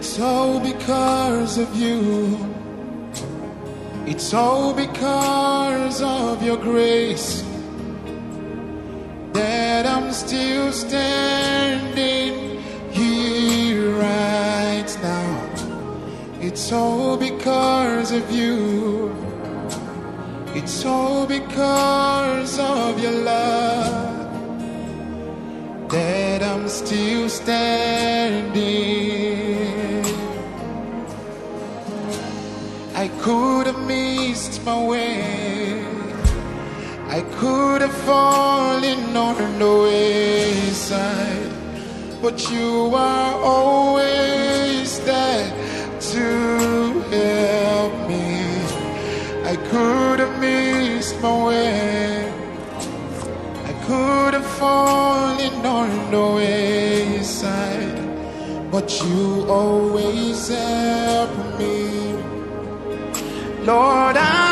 It's all because of you. It's all because of your grace that I'm still standing here right now. It's all because of you. It's all because of your love that I'm still standing. Could have missed my way. I could have fallen on the wayside, but you are always there to help me. I could have missed my way. I could have fallen on the wayside, but you always help. Lord, I'm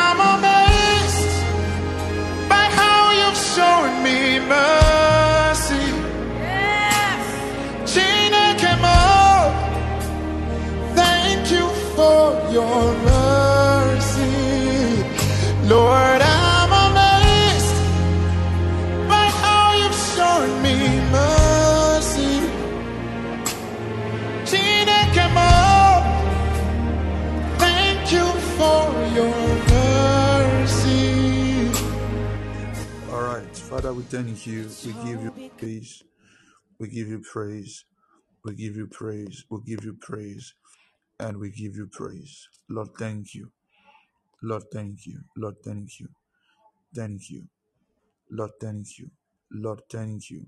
we thank you. We give you praise. We give you praise. We give you praise. We give you praise. And we give you praise. Lord, thank you. Lord, thank you. Lord, thank you. Thank you. Lord, thank you. Lord, thank you.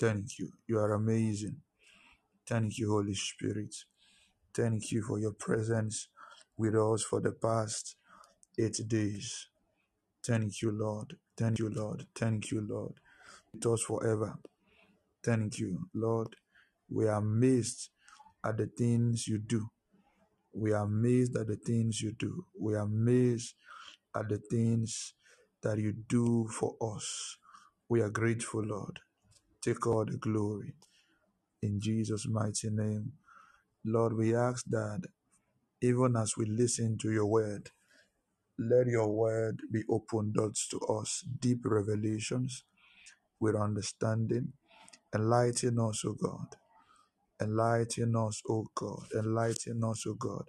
Thank you. You are amazing. Thank you, Holy Spirit. Thank you for your presence with us for the past eight days. Thank you, Lord. Thank you, Lord. Thank you, Lord. With us forever. Thank you, Lord. We are amazed at the things you do. We are amazed at the things you do. We are amazed at the things that you do for us. We are grateful, Lord. Take all the glory. In Jesus' mighty name. Lord, we ask that even as we listen to your word, let your word be open doors to us, deep revelations with understanding. Enlighten us, O God. Enlighten us, O God. Enlighten us, O God.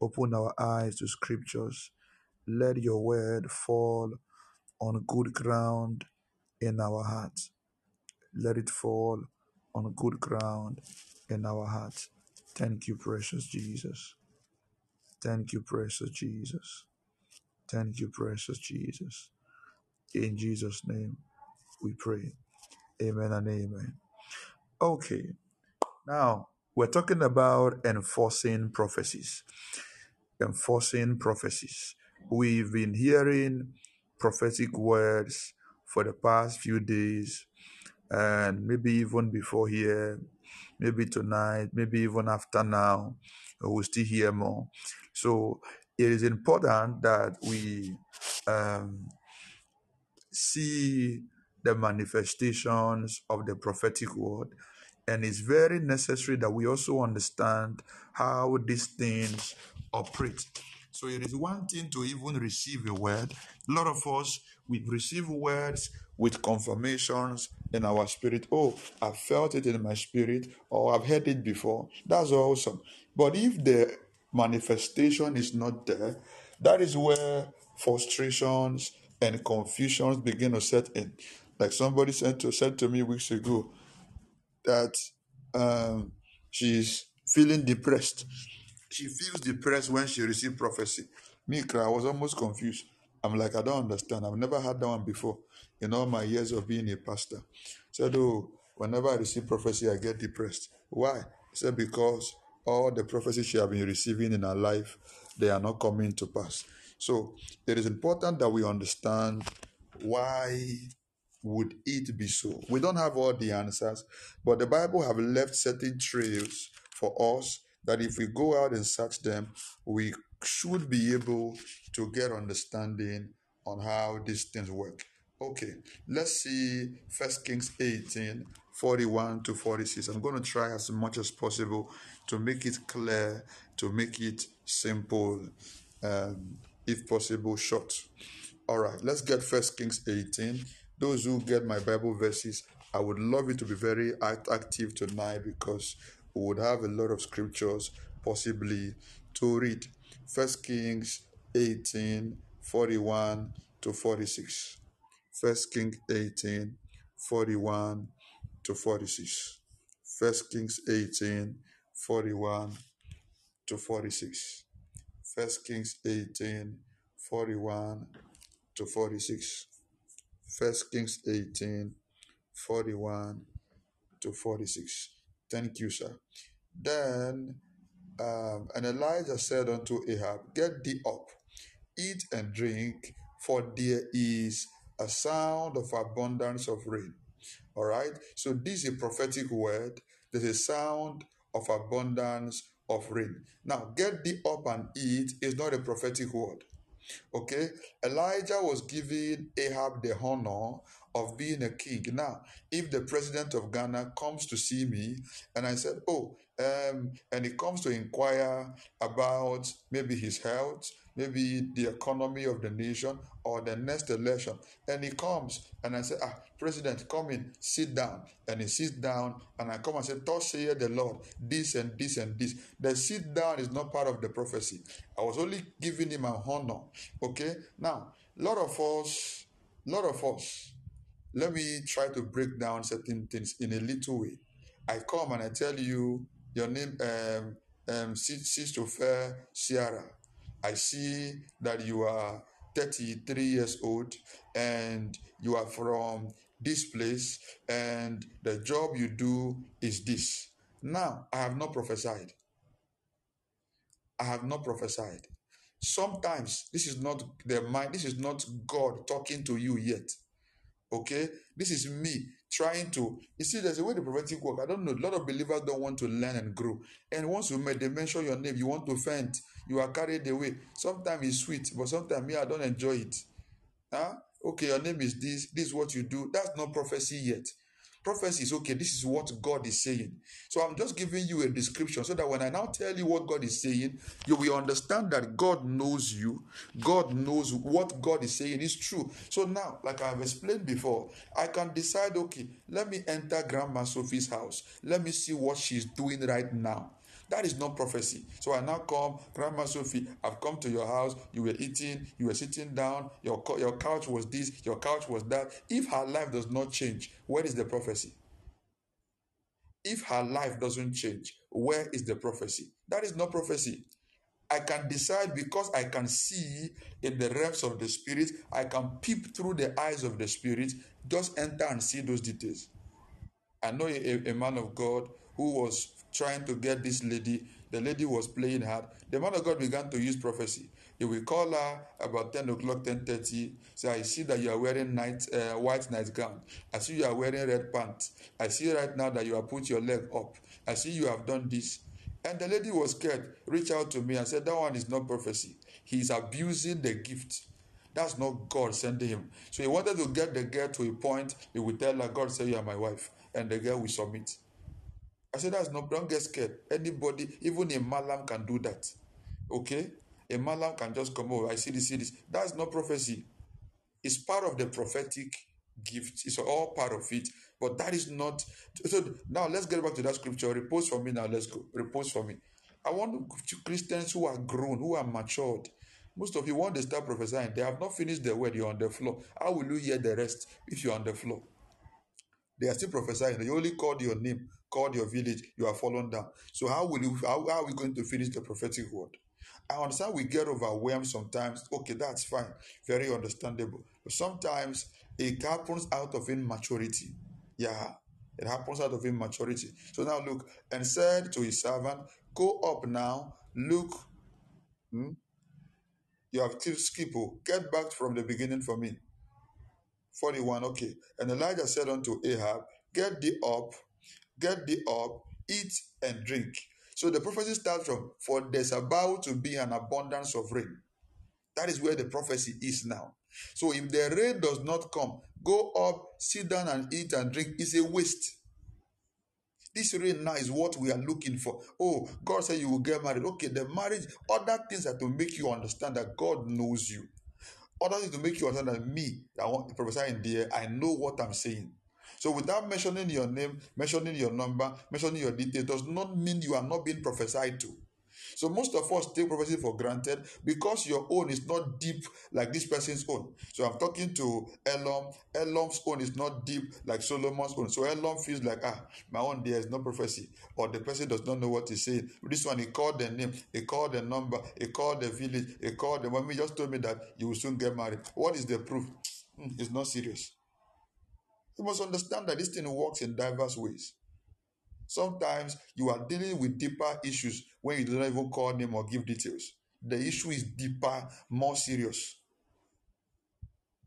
Open our eyes to scriptures. Let your word fall on good ground in our hearts. Let it fall on good ground in our hearts. Thank you, precious Jesus. Thank you, precious Jesus. Thank you, precious Jesus. In Jesus' name we pray. Amen and amen. Okay, now we're talking about enforcing prophecies. Enforcing prophecies. We've been hearing prophetic words for the past few days, and maybe even before here, maybe tonight, maybe even after now, we'll still hear more. So it is important that we um, see the manifestations of the prophetic word. And it's very necessary that we also understand how these things operate. So it is one thing to even receive a word. A lot of us, we receive words with confirmations in our spirit. Oh, I felt it in my spirit, or I've heard it before. That's awesome. But if the manifestation is not there, that is where frustrations and confusions begin to set in. Like somebody said to said to me weeks ago that um, she's feeling depressed. She feels depressed when she received prophecy. Me, I was almost confused. I'm like, I don't understand. I've never had that one before in all my years of being a pastor. Said, oh, whenever I receive prophecy, I get depressed. Why? Said because all the prophecies she has been receiving in her life, they are not coming to pass. So it is important that we understand why would it be so. We don't have all the answers, but the Bible have left certain trails for us that if we go out and search them, we should be able to get understanding on how these things work. Okay, let's see First Kings 18 41 to 46. I'm going to try as much as possible to make it clear, to make it simple, um, if possible, short. All right, let's get First Kings 18. Those who get my Bible verses, I would love you to be very act- active tonight because we would have a lot of scriptures possibly to read. First Kings 18, 41 to 46. First Kings 18, 41 to 46. First Kings 18, 41 to 46. First Kings 18, 41 to 46. First Kings 18, 41 to 46. Thank you, sir. Then, um, and Elijah said unto Ahab, Get thee up, eat and drink, for there is a sound of abundance of rain. All right. So this is a prophetic word. There's a sound of abundance of rain. Now, get thee up and eat is not a prophetic word. Okay, Elijah was giving Ahab the honor of being a king. Now, if the president of Ghana comes to see me and I said, Oh, um, and he comes to inquire about maybe his health, maybe the economy of the nation or the next election, and he comes and I say, Ah, President, come in, sit down. And he sits down, and I come and say, Thus saith the Lord, this and this and this. The sit down is not part of the prophecy. I was only giving him an honor. Okay? Now, a lot of us, a lot of us, let me try to break down certain things in a little way. I come and I tell you your name, um, um, Sister Sierra. I see that you are 33 years old and you are from this place and the job you do is this. Now, I have not prophesied. I have not prophesied. Sometimes this is not the mind, this is not God talking to you yet. Okay? This is me trying to. You see, there's a way the prophetic work. I don't know. A lot of believers don't want to learn and grow. And once you they mention your name, you want to faint. You are carried away. Sometimes it's sweet, but sometimes me, I don't enjoy it. Huh? Okay, your name is this. This is what you do. That's not prophecy yet. Prophecy is okay, this is what God is saying. So I'm just giving you a description so that when I now tell you what God is saying, you will understand that God knows you. God knows what God is saying is true. So now, like I've explained before, I can decide okay, let me enter Grandma Sophie's house. Let me see what she's doing right now. That is not prophecy. So I now come, Grandma Sophie, I've come to your house. You were eating, you were sitting down, your, your couch was this, your couch was that. If her life does not change, where is the prophecy? If her life doesn't change, where is the prophecy? That is not prophecy. I can decide because I can see in the realms of the spirit, I can peep through the eyes of the spirit, just enter and see those details. I know a, a man of God who was trying to get this lady. The lady was playing hard. The man of God began to use prophecy. He will call her about 10 o'clock, 10.30. Say, I see that you are wearing night, uh, white nightgown. I see you are wearing red pants. I see right now that you have put your leg up. I see you have done this. And the lady was scared, reached out to me and said, that one is not prophecy. He's abusing the gift. That's not God sending him. So he wanted to get the girl to a point, he would tell her, God said you are my wife. And the girl will submit. I said, that's not, don't get scared. Anybody, even a malam can do that. Okay? A malam can just come over. I see this, see this. That's not prophecy. It's part of the prophetic gift. It's all part of it. But that is not. So now let's get back to that scripture. Repose for me now. Let's go. Repose for me. I want to Christians who are grown, who are matured. Most of you want to start prophesying. They have not finished the word. You're on the floor. How will you hear the rest if you're on the floor? They are still prophesying. They only called your name, called your village. You are fallen down. So how will you? How, how are we going to finish the prophetic word? I understand we get overwhelmed sometimes. Okay, that's fine. Very understandable. But sometimes it happens out of immaturity. Yeah, it happens out of immaturity. So now look, and said to his servant, Go up now, look. Hmm? You have still skip. Get back from the beginning for me. 41. Okay. And Elijah said unto Ahab, Get thee up, get thee up, eat and drink. So the prophecy starts from, For there's about to be an abundance of rain. That is where the prophecy is now. So if the rain does not come, go up, sit down and eat and drink is a waste. This rain now is what we are looking for. Oh, God said you will get married. Okay, the marriage, other things are to make you understand that God knows you. Other things to make you understand that me, I want to prophesy in the air, I know what I'm saying. So without mentioning your name, mentioning your number, mentioning your detail does not mean you are not being prophesied to. So most of us take prophecy for granted because your own is not deep like this person's own. So I'm talking to Elam. Elam's own is not deep like Solomon's own. So Elam feels like, ah, my own there is no prophecy. Or the person does not know what he's saying. This one, he called the name, he called the number, he called the village, he called the mommy just told me that you will soon get married. What is the proof? Hmm, it's not serious. You must understand that this thing works in diverse ways. Sometimes you are dealing with deeper issues when you don't even call name or give details. The issue is deeper, more serious.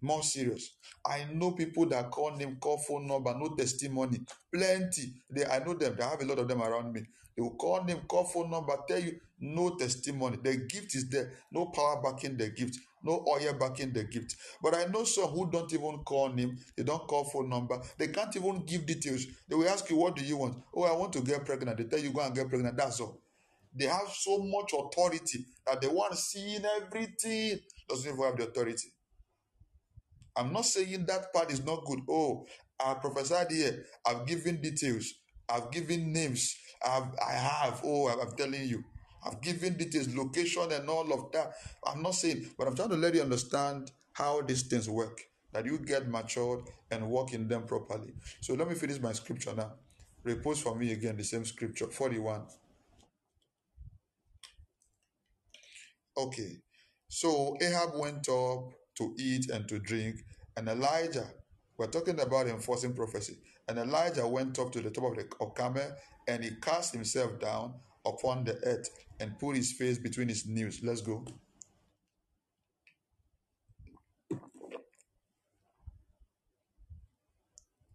More serious. I know people that call name, call phone number, no testimony. Plenty. They, I know them. They have a lot of them around me. They will call name, call phone number, tell you no testimony. The gift is there. No power backing the gift. No oil backing the gift. But I know some who don't even call name. They don't call phone number. They can't even give details. They will ask you, what do you want? Oh, I want to get pregnant. They tell you, go and get pregnant. That's all. They have so much authority that the one seeing everything doesn't even have the authority. I'm not saying that part is not good. Oh, I prophesied here. I've given details. I've given names. I've, I have. Oh, I'm telling you. I've given details, location, and all of that. I'm not saying, but I'm trying to let you understand how these things work. That you get matured and walk in them properly. So let me finish my scripture now. Repose for me again, the same scripture, 41. Okay. So Ahab went up to eat and to drink, and Elijah, we're talking about enforcing prophecy, and Elijah went up to the top of the of and he cast himself down upon the earth and put his face between his knees. Let's go.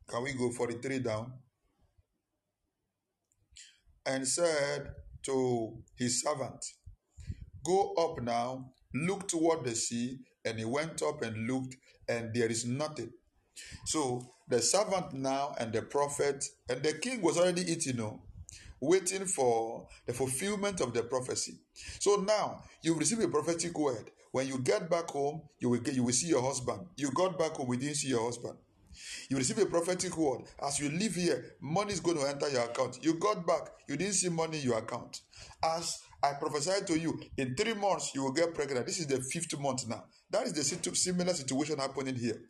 Can we go 43 down? And said to his servant, Go up now, look toward the sea. And he went up and looked, and there is nothing. So the servant now and the prophet, and the king was already eating, you know, waiting for the fulfillment of the prophecy. So now you receive a prophetic word. When you get back home, you will get you will see your husband. You got back home, we didn't see your husband. You receive a prophetic word. As you live here, money is going to enter your account. You got back, you didn't see money in your account. As I prophesied to you, in three months you will get pregnant. This is the fifth month now. That is the similar situation happening here.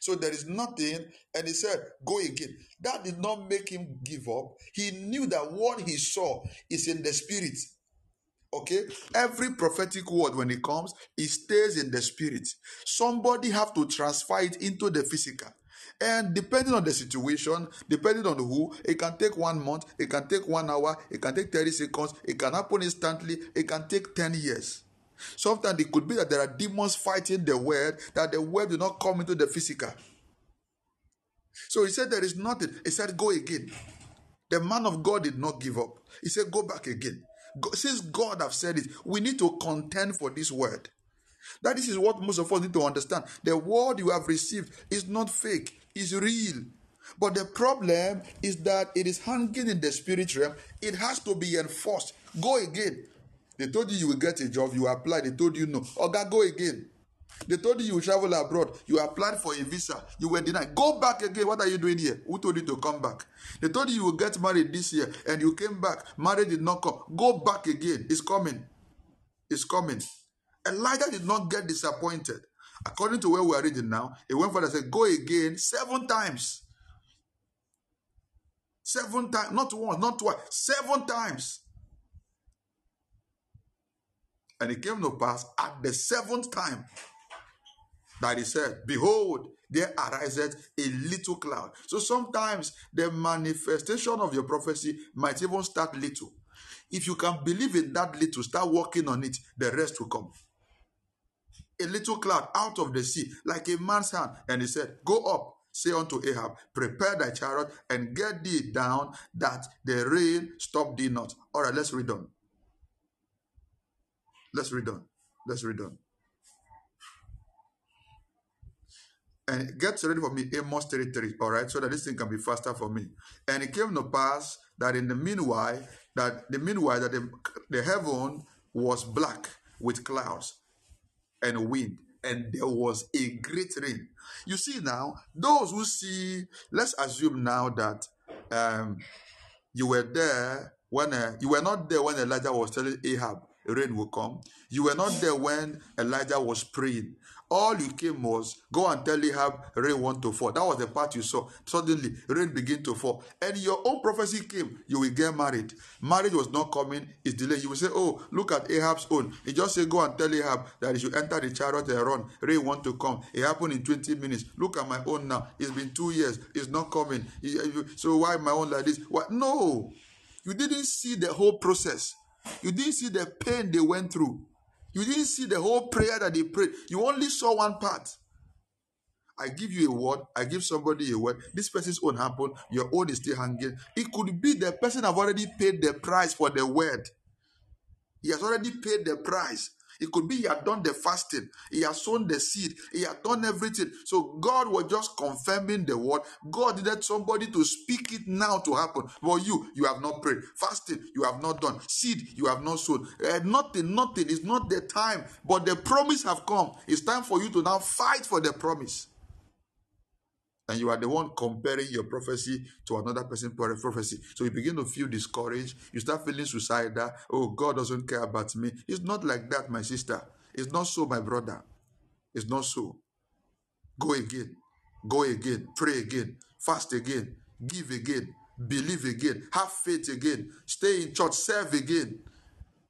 So there is nothing, and he said, Go again. That did not make him give up. He knew that what he saw is in the spirit. Okay, every prophetic word when it comes, it stays in the spirit. Somebody have to transfer it into the physical. And depending on the situation, depending on who, it can take one month, it can take one hour, it can take 30 seconds, it can happen instantly, it can take 10 years. Sometimes it could be that there are demons fighting the word, that the word will not come into the physical. So he said, There is nothing. He said, Go again. The man of God did not give up. He said, Go back again. Go, since God have said it, we need to contend for this word. That this is what most of us need to understand. The word you have received is not fake, it's real. But the problem is that it is hanging in the spirit realm. It has to be enforced. Go again. They told you you will get a job, you applied, they told you no. Oga, go again. They told you you travel abroad, you applied for a visa, you were denied. Go back again. What are you doing here? Who told you to come back? They told you you will get married this year and you came back. Marriage did not come. Go back again. It's coming. It's coming. Elijah did not get disappointed. According to where we are reading now, he went further and said, Go again seven times. Seven times, not once, not twice, seven times. And it came to pass at the seventh time that he said, Behold, there ariseth a little cloud. So sometimes the manifestation of your prophecy might even start little. If you can believe in that little, start working on it, the rest will come. A little cloud out of the sea, like a man's hand. And he said, Go up, say unto Ahab, Prepare thy chariot and get thee down, that the rain stop thee not. All right, let's read on. Let's read on. Let's read on. and get ready for me Amos 33, all right, so that this thing can be faster for me. And it came to pass that in the meanwhile, that the meanwhile that the, the heaven was black with clouds and wind, and there was a great rain. You see now, those who see, let's assume now that um, you were there when uh, you were not there when Elijah was telling Ahab rain will come. You were not there when Elijah was praying. All you came was go and tell Ahab rain want to fall. That was the part you saw. Suddenly rain begin to fall, and your own prophecy came. You will get married. Marriage was not coming. It's delayed. You will say, "Oh, look at Ahab's own." He just say, "Go and tell Ahab that he should enter the chariot and run. Rain want to come. It happened in 20 minutes. Look at my own now. It's been two years. It's not coming. So why my own like this? What? No, you didn't see the whole process. You didn't see the pain they went through. You didn't see the whole prayer that they prayed. You only saw one part. I give you a word, I give somebody a word. This person's own happened, your own is still hanging. It could be the person have already paid the price for the word. He has already paid the price. It could be he had done the fasting, he has sown the seed, he had done everything. So God was just confirming the word. God needed somebody to speak it now to happen. For you, you have not prayed. Fasting, you have not done. Seed, you have not sown. Uh, nothing, nothing. It's not the time. But the promise have come. It's time for you to now fight for the promise and you are the one comparing your prophecy to another person's prophecy. So you begin to feel discouraged. You start feeling suicidal. Oh, God doesn't care about me. It's not like that, my sister. It's not so, my brother. It's not so. Go again. Go again. Pray again. Fast again. Give again. Believe again. Have faith again. Stay in church. Serve again.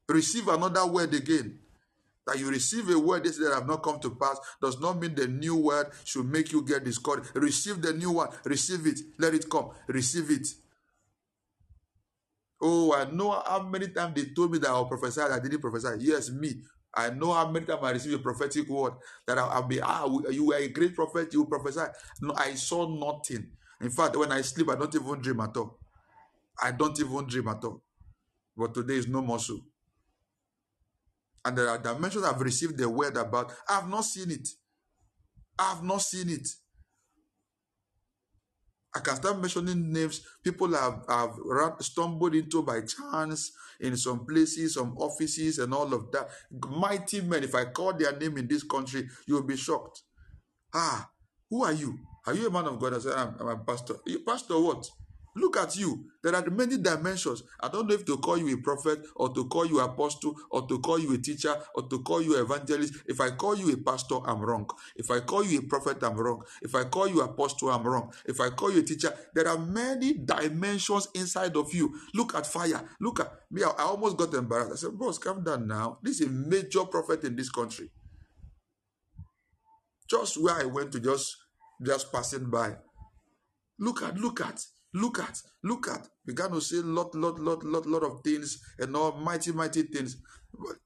Receive another word again. That you receive a word this that have not come to pass does not mean the new word should make you get discouraged. Receive the new one. Receive it. Let it come. Receive it. Oh, I know how many times they told me that I'll prophesy. I didn't prophesy. Yes, me. I know how many times I received a prophetic word that I'll, I'll be, ah, you were a great prophet, you prophesy. No, I saw nothing. In fact, when I sleep, I don't even dream at all. I don't even dream at all. But today is no more so and there are dimensions I've received the word about. I have not seen it. I have not seen it. I can start mentioning names people have, have stumbled into by chance in some places, some offices, and all of that. Mighty men, if I call their name in this country, you'll be shocked. Ah, who are you? Are you a man of God? I said, I'm, I'm a pastor. You pastor what? Look at you. There are many dimensions. I don't know if to call you a prophet or to call you apostle or to call you a teacher or to call you evangelist. If I call you a pastor, I'm wrong. If I call you a prophet, I'm wrong. If I call you apostle, I'm wrong. If I call you a teacher, there are many dimensions inside of you. Look at fire. Look at me. I almost got embarrassed. I said, Boss, calm down now. This is a major prophet in this country. Just where I went to just just passing by. Look at, look at. Look at, look at. Began to say lot, lot, lot, lot, lot of things and all mighty, mighty things.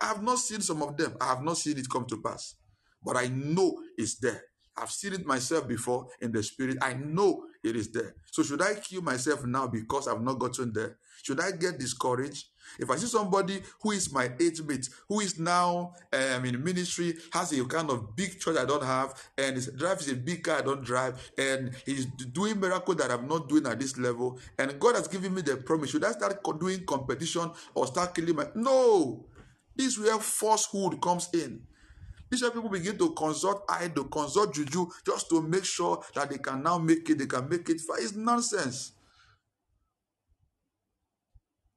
I have not seen some of them. I have not seen it come to pass. But I know it's there. I've seen it myself before in the spirit. I know it is there. So should I kill myself now because I've not gotten there? Should I get discouraged? If I see somebody who is my age mate, who is now um, in ministry, has a kind of big church I don't have, and his drives a big car I don't drive, and he's doing miracle that I'm not doing at this level, and God has given me the promise, should I start doing competition or start killing my? No, this is where falsehood comes in. This is people begin to consult idol, consult juju, just to make sure that they can now make it, they can make it. It's nonsense.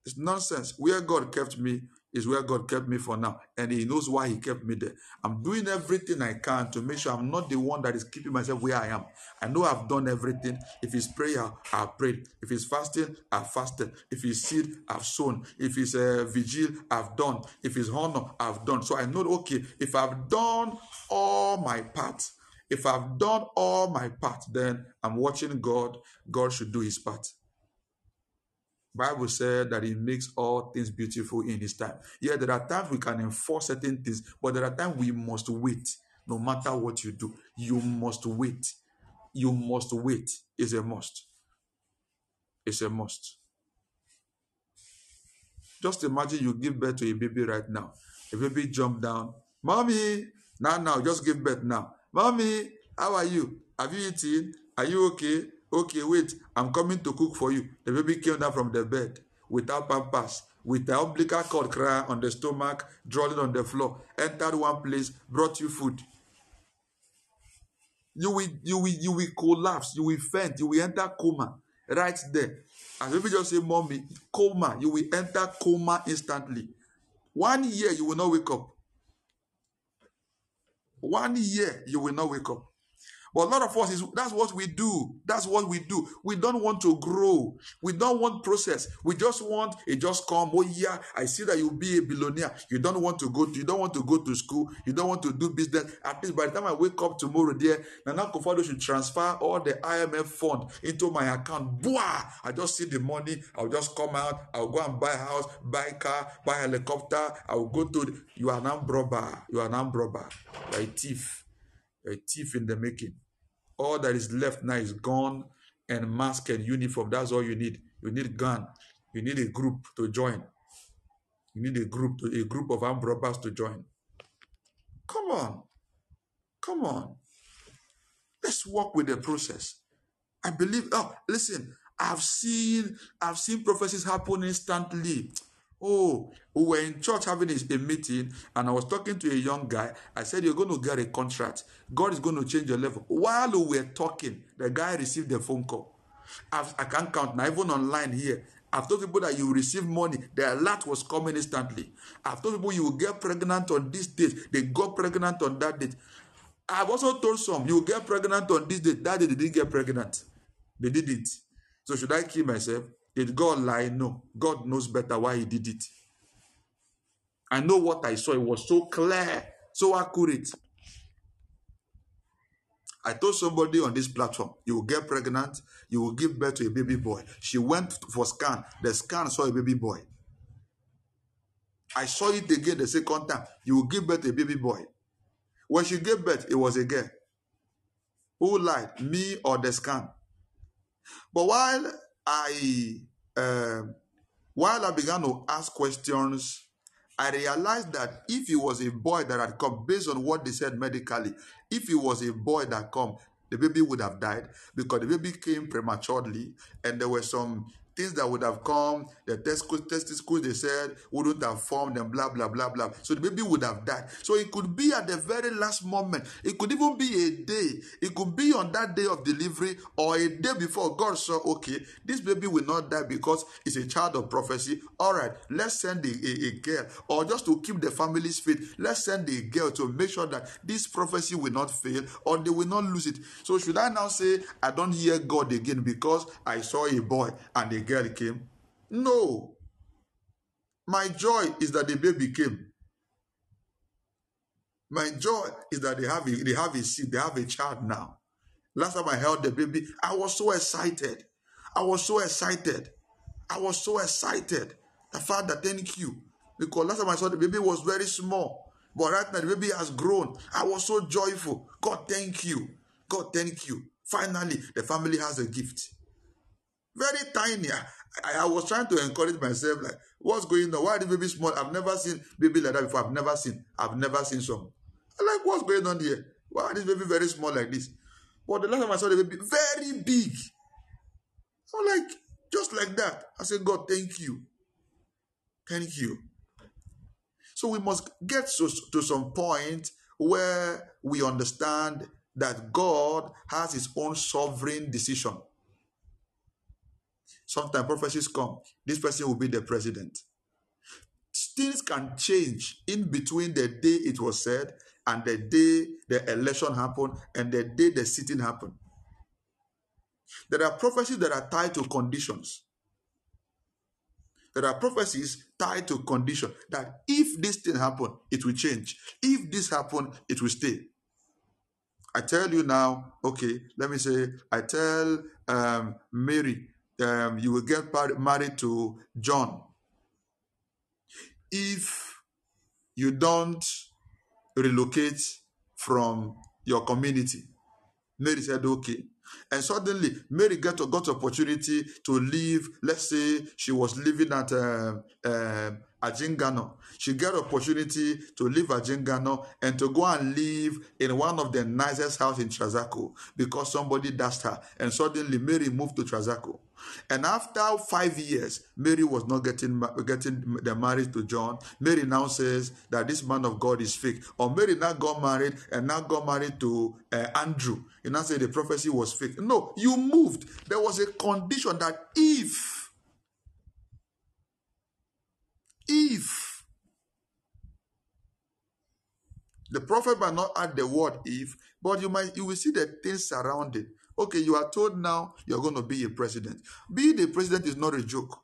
It's nonsense. Where God kept me is where God kept me for now. And He knows why He kept me there. I'm doing everything I can to make sure I'm not the one that is keeping myself where I am. I know I've done everything. If it's prayer, I've prayed. If it's fasting, I've fasted. If it's seed, I've sown. If it's a uh, vigil, I've done. If it's honor, I've done. So I know, okay, if I've done all my part, if I've done all my part, then I'm watching God. God should do His part. Bible said that He makes all things beautiful in His time. Yeah, there are times we can enforce certain things, but there are times we must wait. No matter what you do, you must wait. You must wait. It's a must. It's a must. Just imagine you give birth to a baby right now. A baby jump down. Mommy, now, now, just give birth now. Mommy, how are you? Have you eaten? Are you okay? Okay, wait. I'm coming to cook for you. The baby came down from the bed without pampers, with the umbilical cord cry on the stomach, drawing on the floor. Entered one place, brought you food. You will, you will, you will collapse. You will faint. You will enter coma right there. As baby just say, "Mommy, coma." You will enter coma instantly. One year you will not wake up. One year you will not wake up. But a lot of us is that's what we do. That's what we do. We don't want to grow. We don't want process. We just want it just come. Oh yeah, I see that you'll be a billionaire. You don't want to go to you don't want to go to school. You don't want to do business. At least by the time I wake up tomorrow, there Nana Akufo-Addo should transfer all the IMF fund into my account. Boah! I just see the money. I'll just come out. I'll go and buy house, buy car, buy helicopter. I'll go to the, you are an robber. You are an robber. You're a thief. A thief in the making. All that is left now is gun and mask and uniform. That's all you need. You need gun. You need a group to join. You need a group to a group of armed robbers to join. Come on. Come on. Let's work with the process. I believe. Oh, listen. I've seen. I've seen prophecies happen instantly. Oh, we were in church having a, a meeting, and I was talking to a young guy. I said, You're going to get a contract. God is going to change your level. While we were talking, the guy received a phone call. I've, I can't count now, even online here. I've told people that you receive money. The alert was coming instantly. I've told people you will get pregnant on this date. They got pregnant on that date. I've also told some you will get pregnant on this date. That day they didn't get pregnant. They didn't. So should I kill myself? Did God lie? No. God knows better why He did it. I know what I saw. It was so clear, so accurate. I told somebody on this platform, you will get pregnant, you will give birth to a baby boy. She went for scan. The scan saw a baby boy. I saw it again the second time. You will give birth to a baby boy. When she gave birth, it was a girl. Who lied, me or the scan? But while I uh, while I began to ask questions, I realized that if it was a boy that had come, based on what they said medically, if it was a boy that come, the baby would have died because the baby came prematurely, and there were some things that would have come, the testicles, they said wouldn't have formed and blah blah blah blah. So the baby would have died. So it could be at the very last moment. It could even be a day. It could be on that day of delivery or a day before God saw, okay, this baby will not die because it's a child of prophecy. All right, let's send a, a, a girl. Or just to keep the family's faith, let's send a girl to make sure that this prophecy will not fail or they will not lose it. So should I now say I don't hear God again because I saw a boy and a girl came? No. My joy is that the baby came. My joy is that they have a, they have a seed, they have a child now. Last time I held the baby, I was so excited. I was so excited. I was so excited. The father, thank you. Because last time I saw the baby was very small. But right now the baby has grown. I was so joyful. God, thank you. God, thank you. Finally, the family has a gift. Very tiny. I, I was trying to encourage myself, like, what's going on? Why the baby small? I've never seen baby like that before. I've never seen. I've never seen some. I'm like, what's going on here? Why this baby very small like this? But the last time I saw the baby, very big. I'm like, just like that. I said, God, thank you. Thank you. So we must get to, to some point where we understand that God has his own sovereign decision. Sometimes prophecies come, this person will be the president. Things can change in between the day it was said and the day the election happened and the day the sitting happened. There are prophecies that are tied to conditions. There are prophecies tied to condition that if this thing happen, it will change. If this happen, it will stay. I tell you now, okay, let me say, I tell um, Mary, um, you will get married to John. If you don't relocate from your community, Mary said, okay. And suddenly, Mary got got opportunity to live. Let's say she was living at um, Adjiringanor. She got opportunity to leave Adjiringanor and to go and live in one of the nicest house in Trasacco because somebody dashed her. And suddenly, Mary moved to Trasacco. And after five years, Mary was not getting getting the marriage to John. Mary now says that this man of God is fake. Or Mary now got married and now got married to uh, Andrew. You now say the prophecy was fake. No, you moved. There was a condition that if, if the prophet might not add the word if, but you might you will see the things surrounding. Okay, you are told now you're going to be a president. Being a president is not a joke.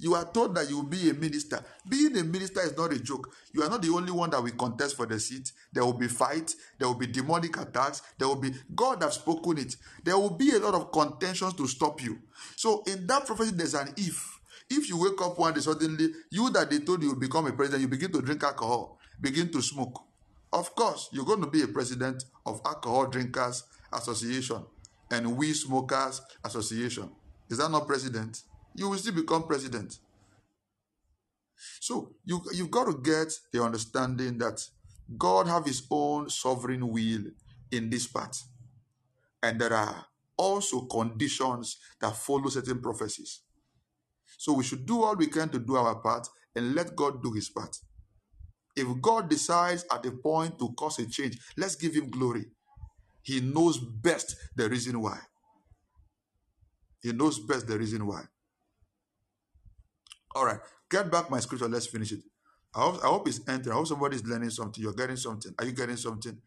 You are told that you will be a minister. Being a minister is not a joke. You are not the only one that will contest for the seat. There will be fight. There will be demonic attacks. There will be God have spoken it. There will be a lot of contentions to stop you. So in that prophecy, there's an if. If you wake up one day suddenly, you that they told you will become a president, you begin to drink alcohol, begin to smoke. Of course, you're going to be a president of Alcohol Drinkers Association and We Smokers Association. Is that not president? You will still become president. So you you've got to get the understanding that God have His own sovereign will in this part, and there are also conditions that follow certain prophecies. So we should do all we can to do our part and let God do His part. If God decides at a point to cause a change, let's give Him glory. He knows best the reason why. He knows best the reason why. All right, get back my scripture. Let's finish it. I hope, I hope it's entering. I hope somebody's learning something. You're getting something. Are you getting something?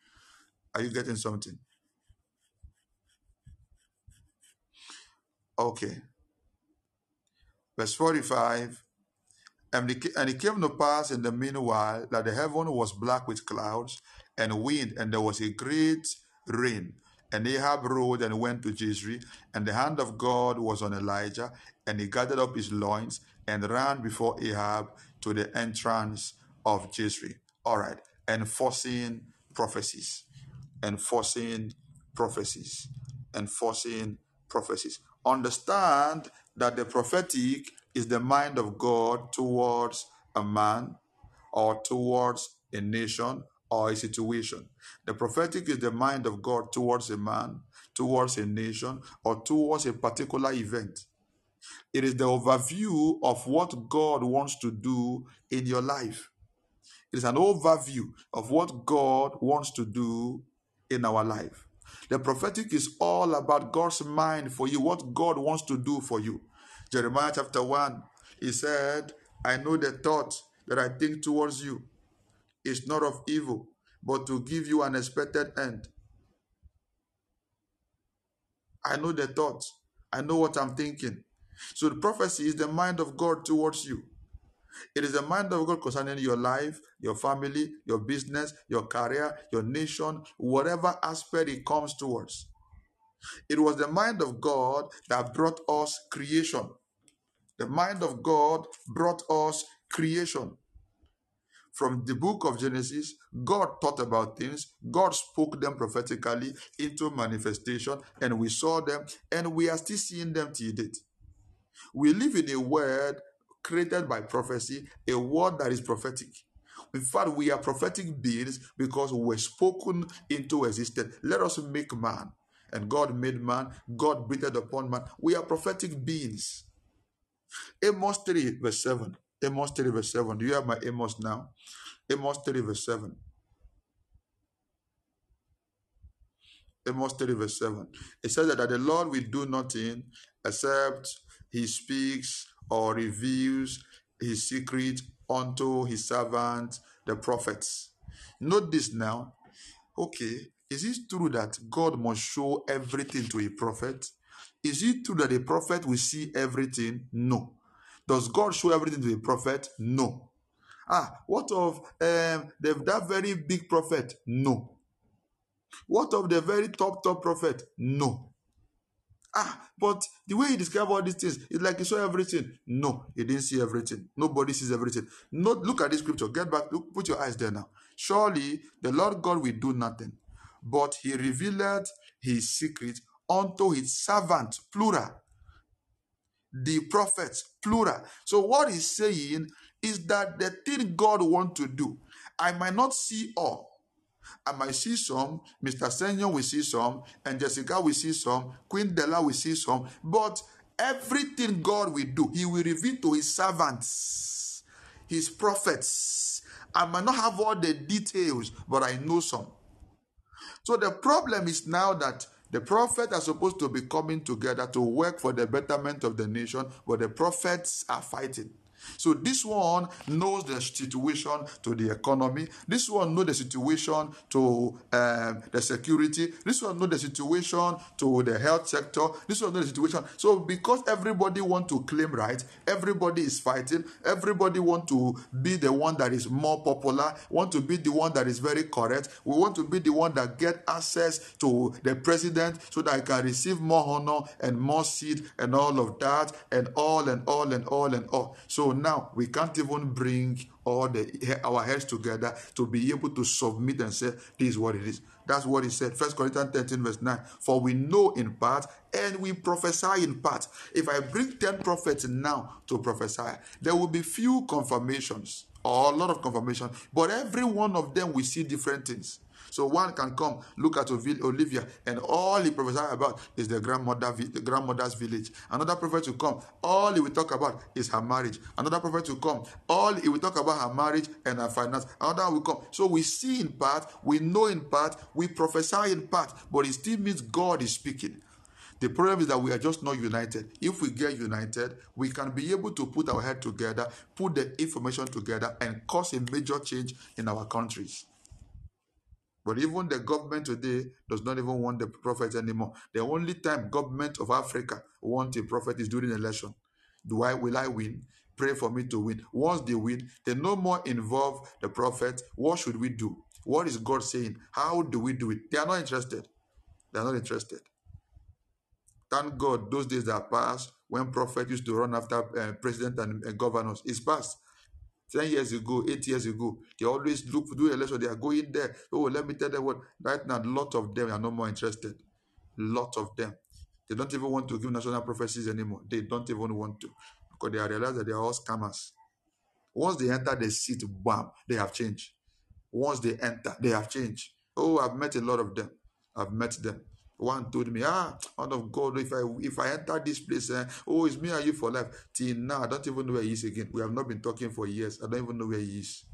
Are you getting something? Okay. Verse 45. And it, and it came to pass in the meanwhile that the heaven was black with clouds and wind, and there was a great rain. And Ahab rode and went to Jezreel, and the hand of God was on Elijah, and he gathered up his loins and ran before Ahab to the entrance of Jezreel. All right, enforcing prophecies, enforcing prophecies, enforcing prophecies. Understand that the prophetic is the mind of God towards a man or towards a nation or a situation. The prophetic is the mind of God towards a man, towards a nation, or towards a particular event. It is the overview of what God wants to do in your life. It is an overview of what God wants to do in our life. The prophetic is all about God's mind for you, what God wants to do for you. Jeremiah chapter 1, he said, I know the thought that I think towards you is not of evil, but to give you an expected end. I know the thoughts. I know what I'm thinking. So the prophecy is the mind of God towards you. It is the mind of God concerning your life, your family, your business, your career, your nation, whatever aspect it comes towards. It was the mind of God that brought us creation. The mind of God brought us creation. From the book of Genesis, God thought about things, God spoke them prophetically into manifestation, and we saw them, and we are still seeing them till date. We live in a world created by prophecy, a world that is prophetic. In fact, we are prophetic beings because we're spoken into existence. Let us make man. And God made man, God breathed upon man. We are prophetic beings. Amos 3, verse 7. Amos 3, verse 7. Do you have my Amos now? Amos 3, verse 7. Amos 3, verse 7. It says that, the Lord will do nothing except he speaks or reveals his secret unto his servants, the prophets. Note this now. Okay, is it true that God must show everything to a prophet? Is it true that a prophet will see everything? No. Does God show everything to a prophet? No. Ah, what of um, the, that very big prophet? No. What of the very top, top prophet? No. Ah, but the way he described all these things, it's like he saw everything. No, he didn't see everything. Nobody sees everything. No, look at this scripture. Get back. Look, put your eyes there now. Surely the Lord God will do nothing, but he revealed his secret unto his servant, plural, the prophets, plural. So what he's saying is that the thing God want to do, I might not see all. I might see some, Mr. Senyo will see some, and Jessica will see some, Queen Della will see some, but everything God will do, He will reveal to His servants, His prophets. I might not have all the details, but I know some. So the problem is now that the prophets are supposed to be coming together to work for the betterment of the nation, but the prophets are fighting. So this one knows the situation to the economy. This one knows the situation to um, the security. This one knows the situation to the health sector. This one knows the situation. So because everybody want to claim right, everybody is fighting. Everybody want to be the one that is more popular. Want to be the one that is very correct. We want to be the one that get access to the president so that I can receive more honor and more seat and all of that and all and all and all and all. So now we can't even bring all the our heads together to be able to submit and say, This is what it is. That's what he said. First Corinthians 13, verse 9. For we know in part and we prophesy in part. If I bring 10 prophets now to prophesy, there will be few confirmations or a lot of confirmation, but every one of them we see different things. So one can come, look at Olivia, and all he prophesied about is the grandmother, the grandmother's village. Another prophet will come, all he will talk about is her marriage. Another prophet will come, all he will talk about her marriage and her finance. Another will come. So we see in part, we know in part, we prophesy in part, but it still means God is speaking. The problem is that we are just not united. If we get united, we can be able to put our head together, put the information together, and cause a major change in our countries. But even the government today does not even want the prophet anymore. The only time government of Africa want a prophet is during election. Do I will I win? Pray for me to win. Once they win, they no more involve the prophet. What should we do? What is God saying? How do we do it? They are not interested. They are not interested. Thank God those days are past when prophet used to run after uh, president and uh, governors. It's past. 10 years ago, 8 years ago, they always look do election. They are going there. Oh, let me tell them what. Right now, a lot of them are no more interested. lot of them. They don't even want to give national prophecies anymore. They don't even want to. Because they are realized that they are all scammers. Once they enter the seat, bam, they have changed. Once they enter, they have changed. Oh, I've met a lot of them. I've met them. One told me, ah, out of God, if I if I enter this place, eh, oh, it's me and you for life. Till now, I don't even know where he is again. We have not been talking for years. I don't even know where he is.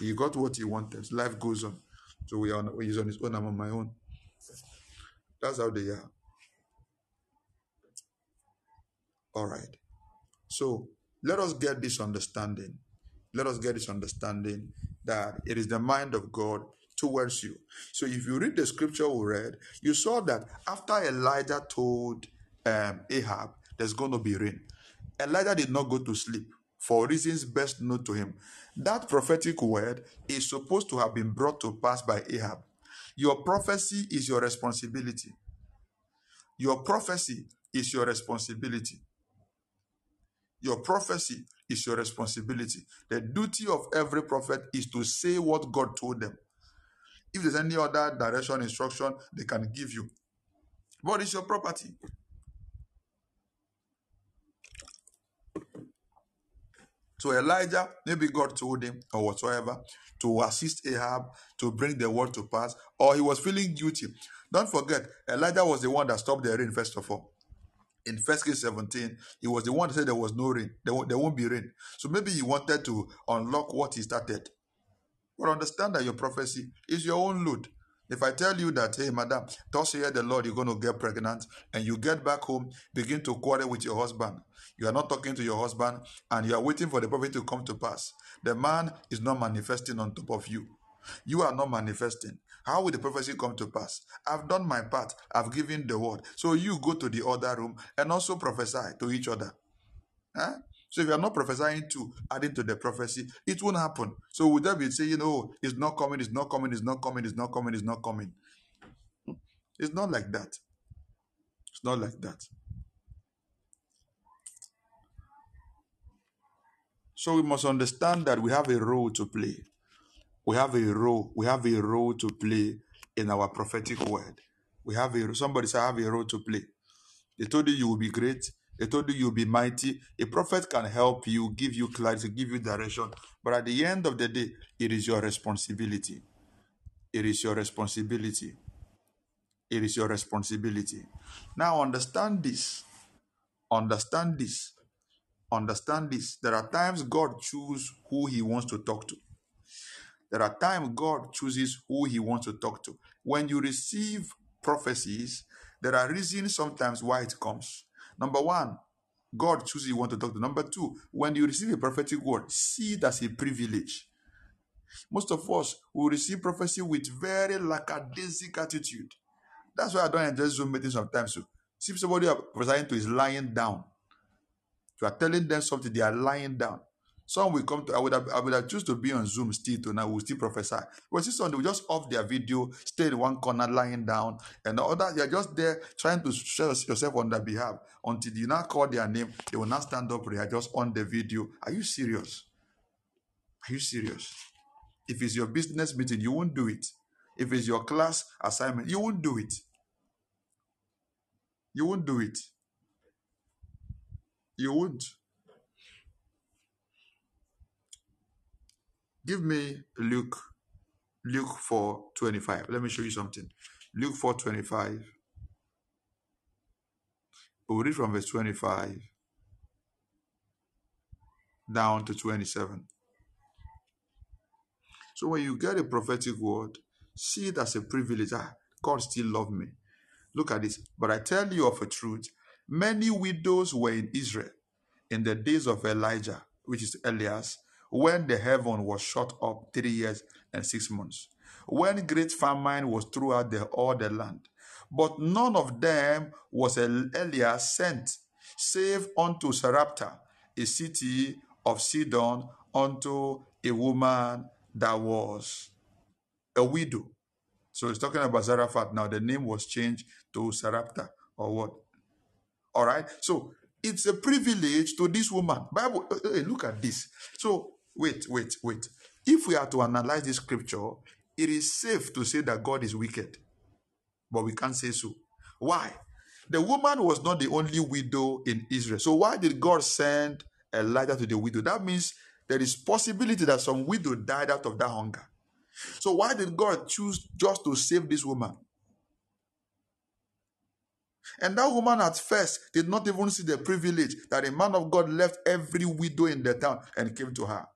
He got what he wanted. Life goes on. So we are on, he's on his own, I'm on my own. That's how they are. All right. So let us get this understanding. Let us get this understanding that it is the mind of God towards you. So if you read the scripture we read, you saw that after Elijah told um, Ahab there's going to be rain, Elijah did not go to sleep for reasons best known to him. That prophetic word is supposed to have been brought to pass by Ahab. Your prophecy is your responsibility. Your prophecy is your responsibility. Your prophecy is your responsibility. The duty of every prophet is to say what God told them. If there's any other direction, instruction, they can give you. But it's your property. So Elijah, maybe God told him or whatsoever to assist Ahab to bring the word to pass, or he was feeling guilty. Don't forget, Elijah was the one that stopped the rain, first of all. In First Kings 17, he was the one that said there was no rain. There won't be rain. So maybe he wanted to unlock what he started. But understand that your prophecy is your own load. If I tell you that, hey, madam, thus hear the Lord, you're going to get pregnant, and you get back home, begin to quarrel with your husband. You are not talking to your husband, and you are waiting for the prophet to come to pass. The man is not manifesting on top of you. You are not manifesting. How will the prophecy come to pass? I've done my part. I've given the word. So you go to the other room and also prophesy to each other. Huh? So if you are not prophesying to adding to the prophecy, it won't happen. So would that be saying, oh, it's not coming, it's not coming, it's not coming, it's not coming, it's not coming? It's not like that. It's not like that. So we must understand that we have a role to play. We have a role, we have a role to play in our prophetic word. We have a somebody say I have a role to play. They told you you will be great. They told you you'll be mighty. A prophet can help you, give you clarity, give you direction. But at the end of the day, it is your responsibility. It is your responsibility. It is your responsibility. Now understand this. Understand this. Understand this. There are times God chooses who He wants to talk to. There are times God chooses who He wants to talk to. When you receive prophecies, there are reasons sometimes why it comes. Number one, God chooses you want to talk to. Number two, when you receive a prophetic word, see it as a privilege. Most of us will receive prophecy with very lackadaisic attitude. That's why I don't enjoy Zoom meetings sometimes. So, see if somebody you're prophesying to is lying down. You are telling them something, they are lying down. Some will come to, I would have, I would have choose to be on Zoom still to now, will still prophesy. But see some, they will just off their video, stay in one corner lying down, and all that, you're just there trying to show yourself on their behalf. Until you now call their name, they will not stand up, they are just on the video. Are you serious? Are you serious? If it's your business meeting, you won't do it. If it's your class assignment, you won't do it. You won't do it. You won't. Give me Luke, Luke 4 25. Let me show you something. Luke 4 25. We'll read from verse 25 down to 27. So when you get a prophetic word, see it as a privilege. Ah, God still love me. Look at this. But I tell you of a truth, many widows were in Israel in the days of Elijah, which is Elias, when the heaven was shut up three years and six months, when great famine was throughout the, all the land. But none of them was Elias sent, save unto Sarepta, a city of Sidon, unto a woman that was a widow. So he's talking about Zarephath. Now the name was changed to Sarepta or what? All right. So it's a privilege to this woman. Bible, hey, look at this. So wait, wait, wait. If we are to analyze this scripture, it is safe to say that God is wicked, but we can't say so. Why? The woman was not the only widow in Israel. So why did God send Elijah to the widow? That means there is possibility that some widow died out of that hunger. So why did God choose just to save this woman? And that woman at first did not even see the privilege that a man of God left every widow in the town and came to her.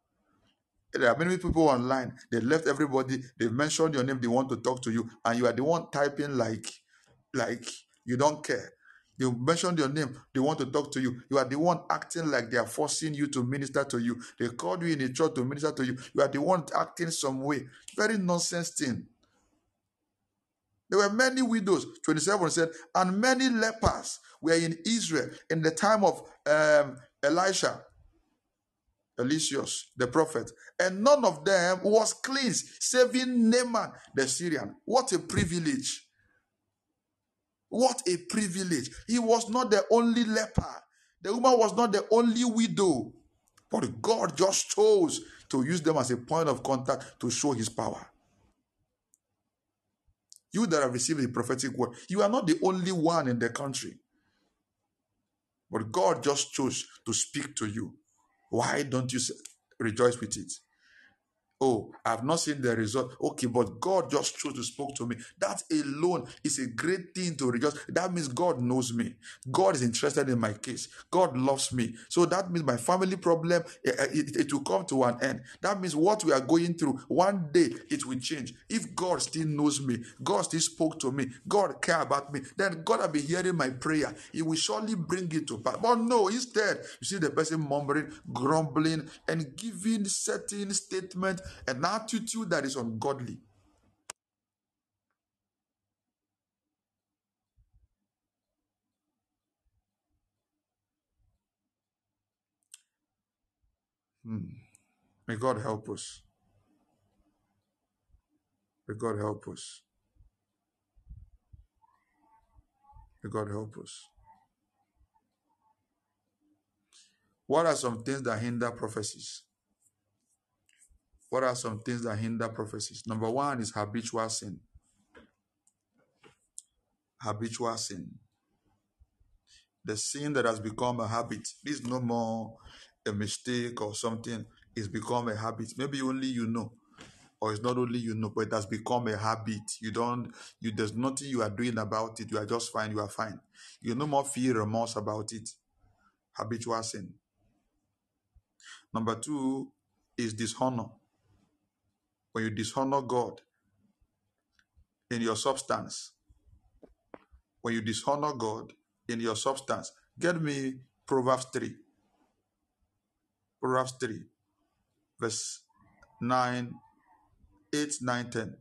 There are many people online. They left everybody. They mentioned your name. They want to talk to you, and you are the one typing like, like you don't care. They mentioned your name. They want to talk to you. You are the one acting like they are forcing you to minister to you. They called you in a church to minister to you. You are the one acting some way. Very nonsense thing. There were many widows. 27 said, and many lepers were in Israel in the time of um, Elisha, Eliseus, the prophet, and none of them was cleansed, saving Naaman the Syrian. What a privilege! What a privilege. He was not the only leper. The woman was not the only widow. But God just chose to use them as a point of contact to show his power. You that have received the prophetic word, you are not the only one in the country. But God just chose to speak to you. Why don't you rejoice with it? Oh, I've not seen the result. Okay, but God just chose to speak to me. That alone is a great thing to rejoice. That means God knows me. God is interested in my case. God loves me. So that means my family problem, it, eh, eh, it, it will come to an end. That means what we are going through, one day it will change. If God still knows me, God still spoke to me, God care about me, then God will be hearing my prayer. He will surely bring it to pass. But no, instead, you see the person murmuring, grumbling, and giving certain statements an attitude that is ungodly. Hmm. May God help us. May God help us. May God help us. What are some things that hinder prophecies? What are some things that hinder prophecies? Number one is habitual sin. habitual sin. The sin that has become a habit. This is no more a mistake or something. It's become a habit. Maybe only you know. Or it's not only you know, but it has become a habit. You don't, you there's nothing you are doing about it. You are just fine, you are fine. You no more feel remorse about it. Habitual sin. Number two is dishonor. When you dishonor God in your substance, when you dishonor God in your substance, get me Proverbs 3. Proverbs 3, verse 9, 8, 9, 10.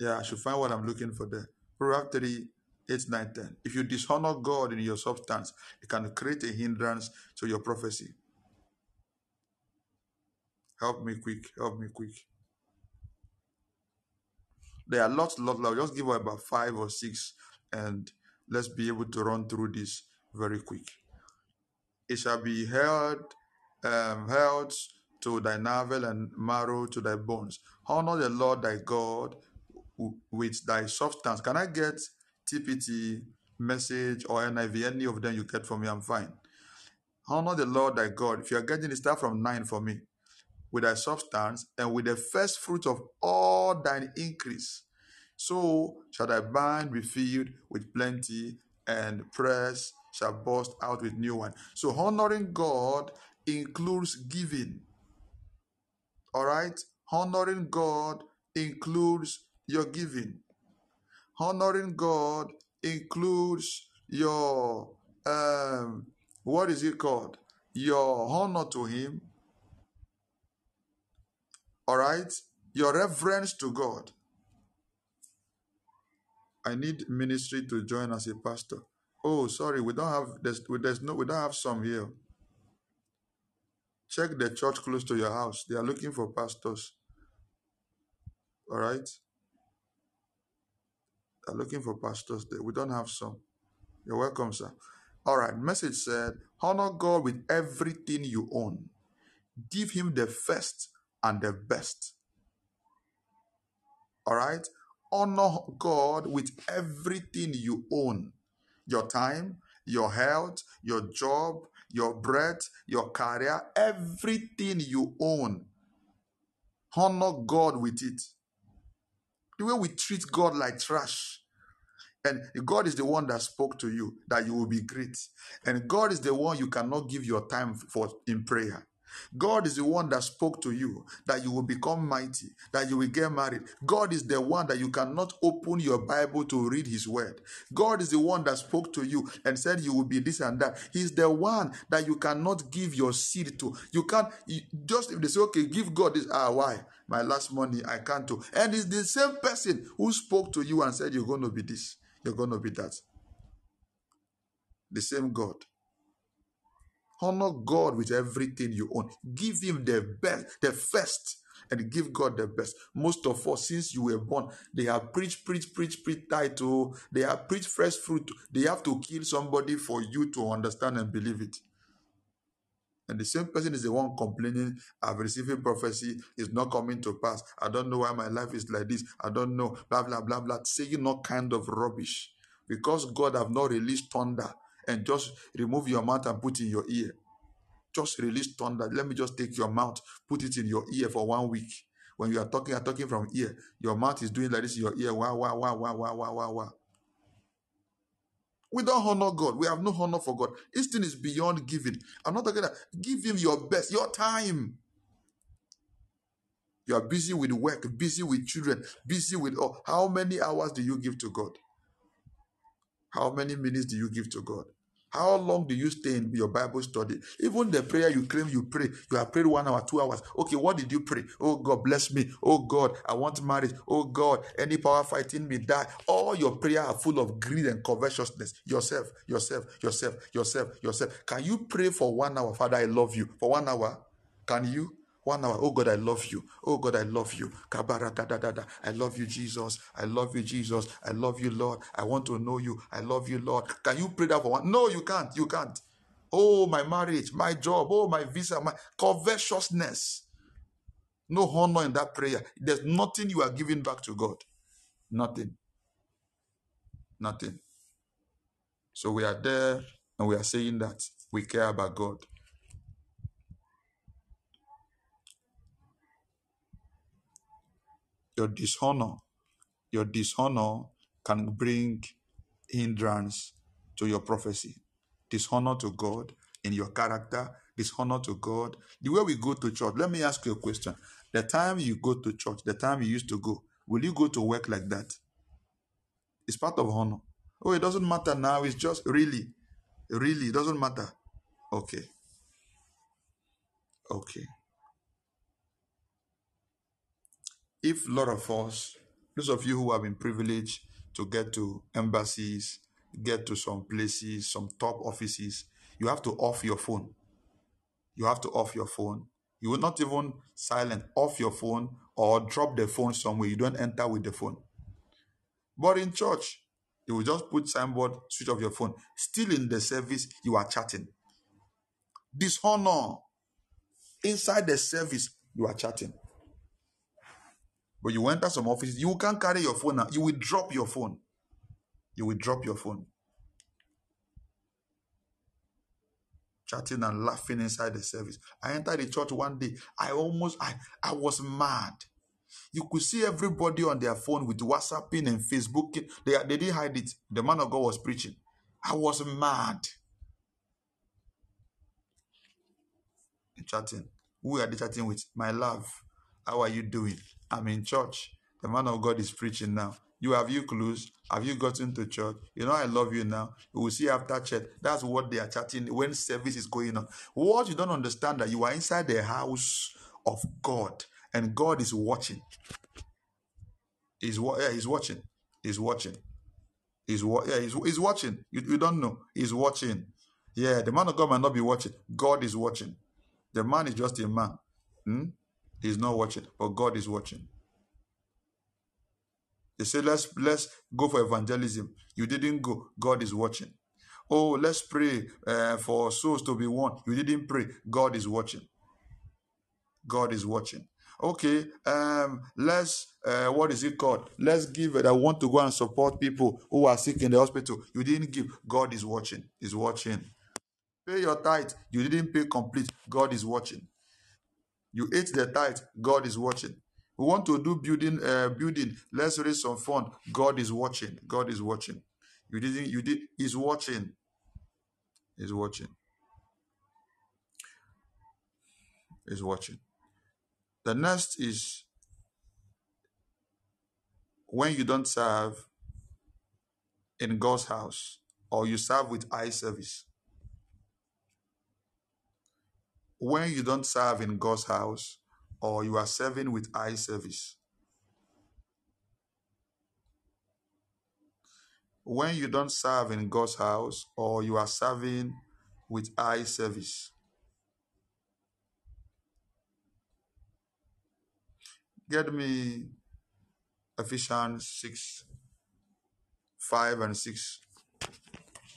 Yeah, I should find what I'm looking for there. Proverbs 3, 8, 9, 10. If you dishonor God in your substance, it can create a hindrance to your prophecy. Help me quick. Help me quick. There are lots, lots, lots. Just give her about five or six, and let's be able to run through this very quick. It shall be held, um, held to thy navel and marrow to thy bones. Honor the Lord thy God with thy substance. Can I get TPT, message, or NIV? Any of them you get from me, I'm fine. Honor the Lord thy God. If you are getting it, start from nine for me with thy substance and with the first fruit of all thine increase. So shall thy barn be filled with plenty, and press shall burst out with new wine. So honoring God includes giving. All right? Honoring God includes your giving. Honoring God includes your um what is it called? Your honor to him all right? Your reverence to God. I need ministry to join as a pastor. Oh, sorry, we don't have there's, there's no we don't have some here. Check the church close to your house. They are looking for pastors. All right? They're looking for pastors there. We don't have some. You're welcome, sir. All right. Message said, honor God with everything you own. Give him the first and the best. All right? Honor God with everything you own your time, your health, your job, your breath, your career, everything you own. Honor God with it. The way we treat God like trash. And God is the one that spoke to you that you will be great. And God is the one you cannot give your time for in prayer. God is the one that spoke to you that you will become mighty, that you will get married. God is the one that you cannot open your Bible to read His word. God is the one that spoke to you and said you will be this and that. He's the one that you cannot give your seed to. You can't just if they say, okay, give God this. Ah, why? My last money, I can't do. And it's the same person who spoke to you and said, You're going to be this, you're going to be that. The same God. Honor God with everything you own. Give Him the best, the first, and give God the best. Most of us, since you were born, they have preached, preach, preach, preach tithe. They have preached fresh fruit. They have to kill somebody for you to understand and believe it. And the same person is the one complaining, I've received prophecy, it's not coming to pass. I don't know why my life is like this. I don't know, blah, blah, blah, blah. Saying no kind of rubbish. Because God have not released thunder and just remove your mouth and put in your ear. Just release thunder. Let me just take your mouth, put it in your ear for one week. When you are talking, you're talking from ear. Your mouth is doing like this in your ear. Wow, wow, wow, wow, wow, wow, wow, wow. We don't honor God. We have no honor for God. This thing is beyond giving. I'm not talking about give him your best, your time. You are busy with work, busy with children, busy with oh, how many hours do you give to God? How many minutes do you give to God? How long do you stay in your Bible study? Even the prayer you claim you pray, you have prayed one hour, two hours. Okay, what did you pray? Oh God, bless me. Oh God, I want marriage. Oh God, any power fighting me die. All your prayer are full of greed and covetousness. Yourself, yourself, yourself, yourself, yourself. Can you pray for one hour, Father? I love you. For one hour, can you? One hour. Oh God, I love you. Oh God, I love you. Kabara da I love you, Jesus. I love you, Jesus. I love you, Lord. I want to know you. I love you, Lord. Can you pray that for one? No, you can't. You can't. Oh, my marriage, my job, oh, my visa, my covetousness. No honor in that prayer. There's nothing you are giving back to God. Nothing. Nothing. So we are there and we are saying that we care about God. Your dishonor, your dishonor can bring hindrance to your prophecy. Dishonor to God in your character, dishonor to God. The way we go to church, let me ask you a question. The time you go to church, the time you used to go, will you go to work like that? It's part of honor. Oh, it doesn't matter now. It's just really, really, it doesn't matter. Okay, okay. If a lot of us, those of you who have been privileged to get to embassies, get to some places, some top offices, you have to off your phone. You have to off your phone. You will not even silent, off your phone or drop the phone somewhere. You don't enter with the phone. But in church, you will just put signboard, switch off your phone. Still in the service, you are chatting. Dishonor. Inside the service, you are chatting. But you enter some office, you can't carry your phone now. You will drop your phone. You will drop your phone. Chatting and laughing inside the service. I entered the church one day. I almost, I, I was mad. You could see everybody on their phone with WhatsApping and Facebooking. They, they didn't hide it. The man of God was preaching. I was mad. Chatting. Who are they chatting with? My love. How are you doing? I'm in church. The man of God is preaching now. You have you clues? Have you gotten to church? You know I love you now. We will see after church. That's what they are chatting when service is going on. What you don't understand that you are inside the house of God and God is watching. He's yeah, he's watching. He's watching. He's yeah, he's, he's watching. You, you don't know. He's watching. Yeah, the man of God might not be watching. God is watching. The man is just a man. Hmm? He's not watching, but God is watching. They say, let's let's go for evangelism. You didn't go. God is watching. Oh, let's pray uh, for souls to be won. You didn't pray. God is watching. God is watching. Okay, um, let's uh, what is it called? Let's give it. I want to go and support people who are sick in the hospital. You didn't give. God is watching. Is watching. Pay your tithe. You didn't pay complete. God is watching. You ate the tithe. God is watching. We want to do building, uh, building. Let's raise some fund. God is watching. God is watching. You didn't. You did. He's watching. He's watching. He's watching. The next is when you don't serve in God's house or you serve with eye service. When you don't serve in God's house or you are serving with eye service. When you don't serve in God's house or you are serving with eye service. Get me Ephesians 6, 5 and 6.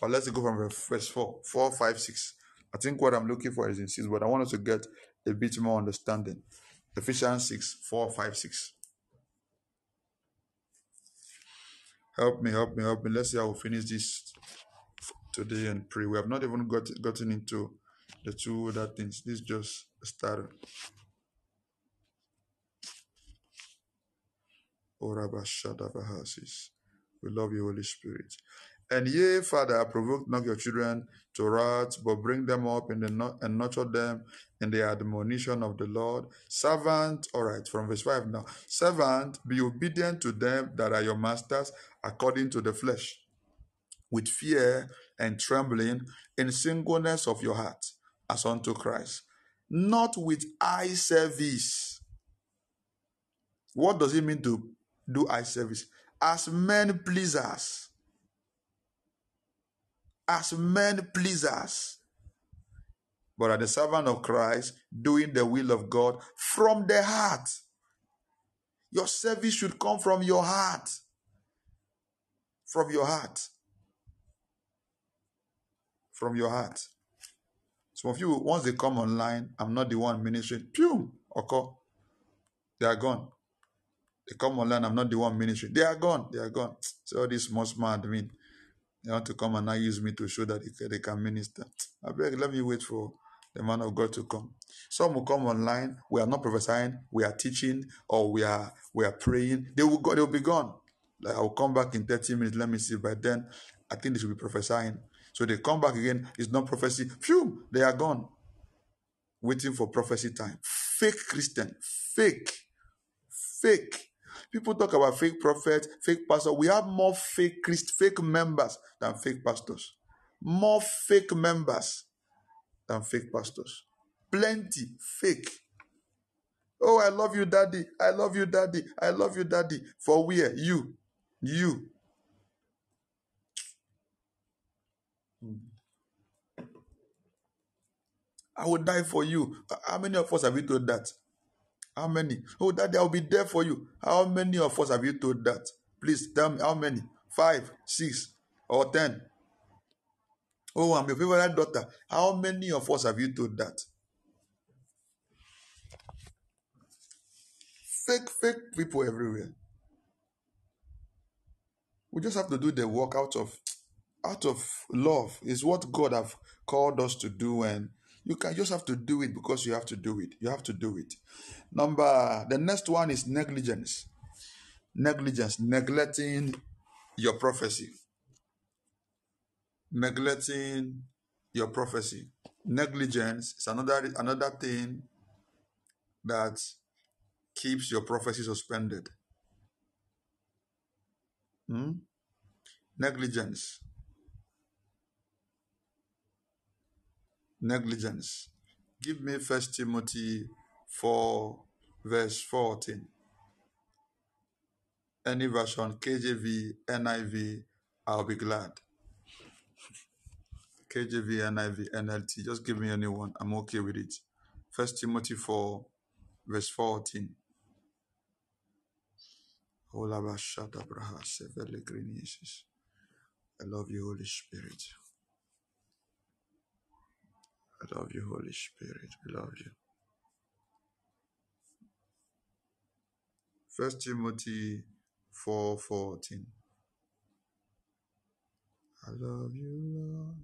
But let's go from verse 4, 4, 5, 6. I think what I'm looking for is in 6, but I want us to get a bit more understanding. Ephesians 6, 4, 5, 6. Help me, help me, help me. Let's see how we finish this today and pray. We have not even got gotten into the two other things. This just started. We love you, Holy Spirit. And ye, Father, provoke not your children to wrath, but bring them up in the and nurture them in the admonition of the Lord. Servant, all right, from verse 5 now. Servant, be obedient to them that are your masters according to the flesh, with fear and trembling, in singleness of your heart, as unto Christ, not with eye service. What does it mean to do eye service? As men pleasers as men pleasers, but as the servant of Christ, doing the will of God from the heart. Your service should come from your heart. From your heart. From your heart. Some of you, once they come online, I'm not the one ministering. Pew! Okay. They are gone. They come online, I'm not the one ministry. They are gone. They are gone. So all this smart, I mean, they want to come and now use me to show that they can, minister. I beg, let me wait for the man of God to come. Some will come online. We are not prophesying. We are teaching, or we are we are praying. They will go. They will be gone. Like I will come back in 30 minutes. Let me see. By then, I think they should be prophesying. So they come back again. It's not prophecy. Phew, they are gone. Waiting for prophecy time. Fake Christian. Fake. Fake. People talk about fake prophets, fake pastors. We have more fake Christ, fake members than fake pastors. More fake members than fake pastors. Plenty fake. Oh, I love you, daddy. I love you, daddy. I love you, daddy. For where? You. You. Hmm. I will die for you. How many of us have you told that? How many? Oh, daddy, I'll be there for you. How many of us have you told that? Please tell me how many? Five, six, or ten? Oh, I'm your favorite daughter. How many of us have you told that? Fake, fake people everywhere. We just have to do the work out of out of love. Is what God have called us to do, and you can just have to do it because you have to do it. You have to do it. Number the next one is negligence. Negligence, neglecting your prophecy. Neglecting your prophecy. Negligence is another another thing that keeps your prophecy suspended. Hmm? Negligence. Negligence. Give me First Timothy 4, verse 14. Any version, KJV, NIV, I'll be glad. KJV, NIV, NLT, just give me any one. I'm okay with it. First Timothy 4, verse 14. Olaba shata braha sevele grinisis. I love you, Holy Spirit. I love you, Holy Spirit. We love you. First Timothy 4:14. I love you, Lord.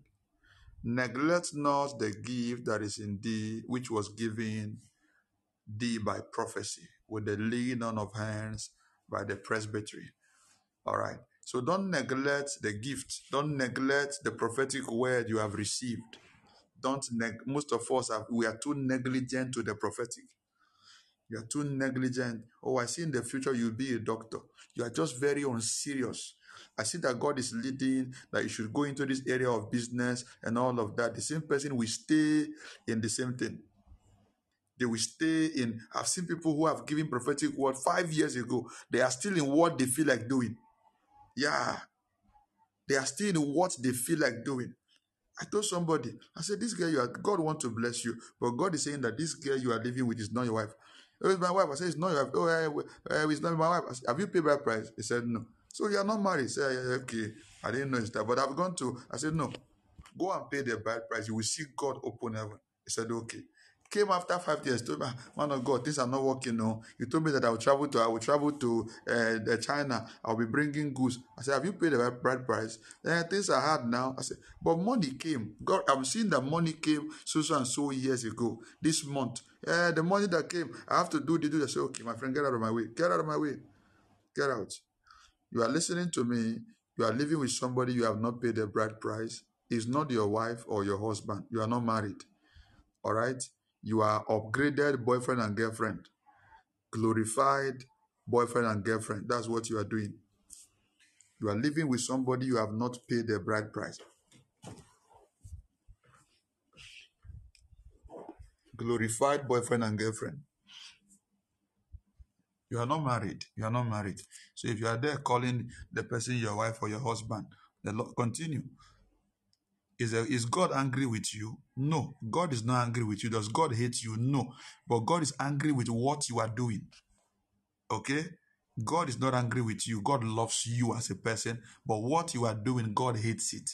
Neglect not the gift that is in thee, which was given thee by prophecy, with the laying on of hands by the presbytery. All right. So don't neglect the gift. Don't neglect the prophetic word you have received. Don't neg- most of us have we are too negligent to the prophetic. You are too negligent. Oh, I see in the future you'll be a doctor. You are just very unserious. I see that God is leading, that you should go into this area of business and all of that. The same person will stay in the same thing. They will stay in. I've seen people who have given prophetic word five years ago. They are still in what they feel like doing. Yeah. They are still in what they feel like doing. I told somebody, I said, this girl, you are, God wants to bless you, but God is saying that this girl you are living with is not your wife. Oh, it's my wife. I said, it's not your wife. Oh, uh, it's not my wife. I said, Have you paid by price? He said, no. So you are not married. He said, okay. I didn't know it's that. But I've gone to, I said, no. Go and pay the bride price. You will see God open heaven. He said, okay. Came after five years, told me, man of God, things are not working. No, you told me that I will travel to, I will travel to uh, China. I'll be bringing goods. I said, have you paid the bride price? Then things are hard now. I said, but money came. God, I'm seeing that money came so so and so years ago. This month, uh, the money that came, I have to do the do. I say, okay, my friend, get out of my way. Get out of my way. Get out. You are listening to me. You are living with somebody you have not paid the bride price. It's not your wife or your husband. You are not married. All right? You are upgraded boyfriend and girlfriend. Glorified boyfriend and girlfriend. That's what you are doing. You are living with somebody you have not paid the bride price. Glorified boyfriend and girlfriend. You are not married. You are not married. So if you are there calling the person your wife or your husband, the Lord continue. Is, a, is God angry with you? No. God is not angry with you. Does God hate you? No. But God is angry with what you are doing. Okay? God is not angry with you. God loves you as a person. But what you are doing, God hates it.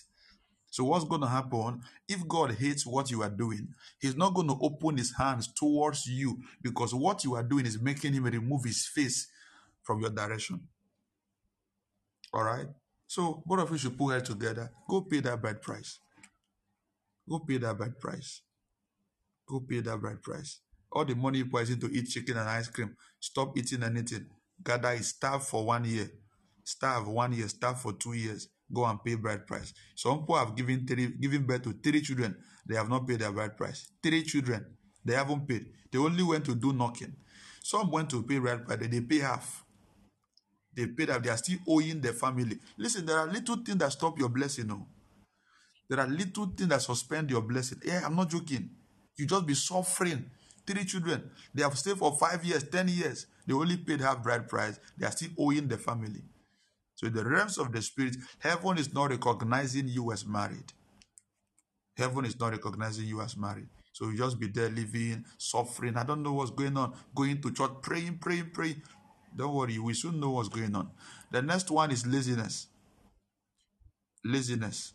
So what's going to happen if God hates what you are doing? He's not going to open his hands towards you because what you are doing is making him remove his face from your direction. All right? So both of you should put head together. Go pay that bad price. Go pay that bride price. Go pay that bride price. All the money you put into eat chicken and ice cream. Stop eating anything. Gather is starve for one year. Starve one year. Starve for two years. Go and pay bride price. Some people have given three, given birth to three children. They have not paid their bride price. Three children. They haven't paid. They only went to do knocking. Some went to pay bride price. They pay half. They paid half. They are still owing the family. Listen, there are little things that stop your blessing. No. There are little things that suspend your blessing. Yeah, I'm not joking. You just be suffering. Three children. They have stayed for five years, ten years. They only paid half bride price. They are still owing the family. So in the realms of the spirit, heaven is not recognizing you as married. Heaven is not recognizing you as married. So you just be there living, suffering. I don't know what's going on. Going to church, praying, praying, praying. Don't worry, we soon know what's going on. The next one is laziness. Laziness.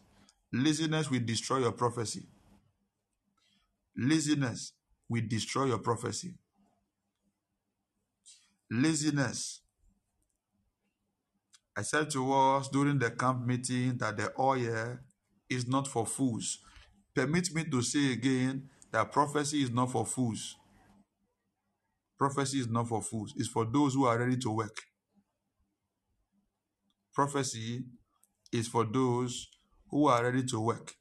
Laziness will destroy your prophecy. Laziness will destroy your prophecy. Laziness. I said to us during the camp meeting that the oil is not for fools. Permit me to say again that prophecy is not for fools. Prophecy is not for fools, it's for those who are ready to work. Prophecy is for those who are ready to work.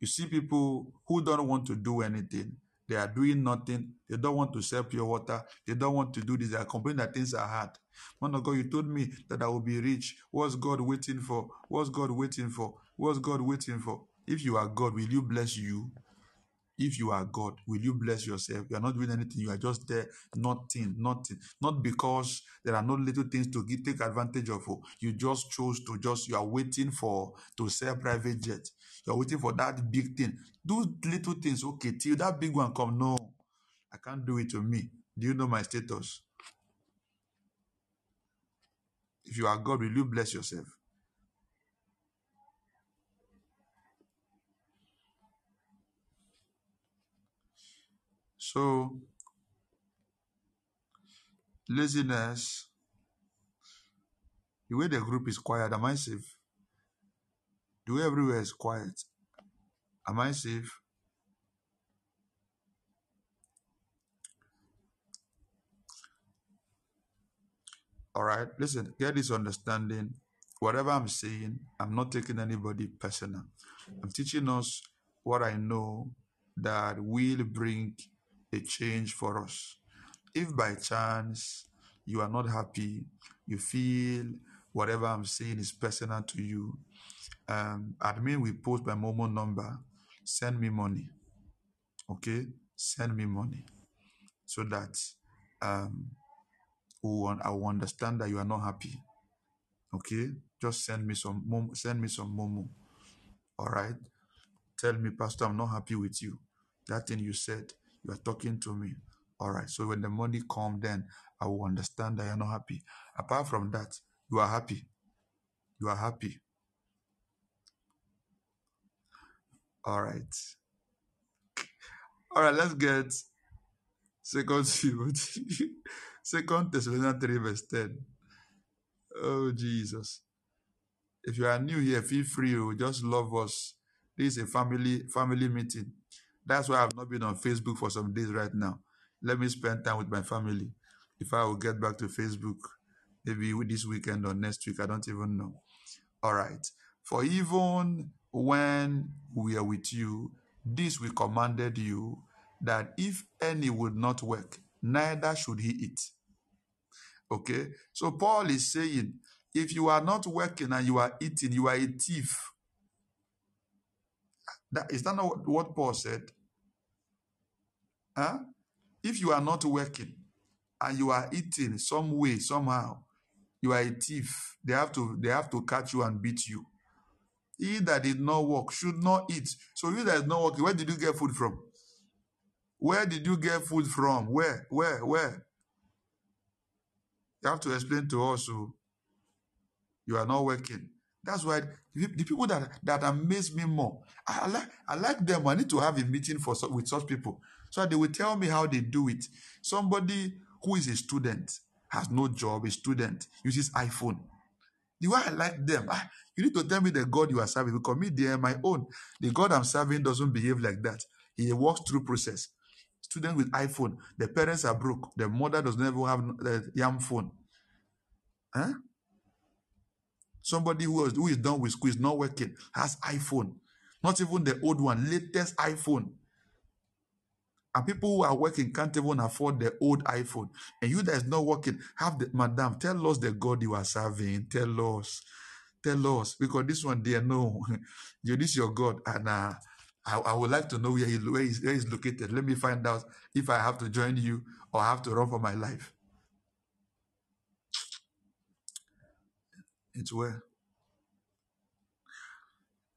You see people who don't want to do anything. They are doing nothing. They don't want to sell pure water. They don't want to do this. They are complaining that things are hard. Man of God, you told me that I will be rich. What's God waiting for? What's God waiting for? What's God waiting for? If you are God, will you bless you? If you are God, will you bless yourself? You are not doing anything. You are just there, nothing, nothing. Not because there are no little things to take advantage of. oh. You just chose to just, you are waiting for to sell private jet. You are waiting for that big thing. Do little things, okay, till that big one come. No, I can't do it to me. Do you know my status? If you are God, will you bless yourself? So, laziness, the way the group is quiet, am I safe? The way everywhere is quiet, am I safe? All right, listen, get this understanding. Whatever I'm saying, I'm not taking anybody personal. I'm teaching us what I know that will bring a change for us. If by chance you are not happy, you feel whatever I'm saying is personal to you, um, admin will post my Momo number. Send me money. Okay? Send me money so that um, I will understand that you are not happy. Okay? Just send me some momo, send me some Momo. All right? Tell me, Pastor, I'm not happy with you. That thing you said, you are talking to me. All right. So when the money come, then I will understand that you're not happy. Apart from that, you are happy. You are happy. All right. All right. Let's get Second Timothy, Second Thessalonians three verse ten. Oh Jesus! If you are new here, feel free. oh, Just love us. This is a family family meeting. That's why I've not been on Facebook for some days right now. Let me spend time with my family. If I will get back to Facebook, maybe this weekend or next week, I don't even know. All right. For even when we are with you, this we commanded you that if any would not work, neither should he eat. Okay. So Paul is saying, if you are not working and you are eating, you are a thief. That is that not what- what Paul said? Huh? If you are not working and you are eating some way, somehow, you are a thief. They have to they have to catch you and beat you. He that did not work should not eat. So you that is not working, where did you get food from? Where did you get food from? Where? Where? Where? You have to explain to us. So you are not working. That's why the the people that that amaze me more. I, I like I like them. I need to have a meeting for with such people so they will tell me how they do it. Somebody who is a student has no job, a student, uses iPhone. The way I like them, ah, you need to tell me the God you are serving because me, they are my own. The God I'm serving doesn't behave like that. He walks through process. Student with iPhone, the parents are broke. The mother does not even have the young phone. Huh? Somebody who is, who is done with school is not working, has iPhone. Not even the old one, latest iPhone. And people who are working can't even afford the old iPhone. And you that is not working, have the madam, tell us the God you are serving. Tell us. Tell us. Because this one, dear, no. you this your God. And uh, I, I would like to know where, he, where, he's, where he's located. Let me find out if I have to join you or I have to run for my life. It's where?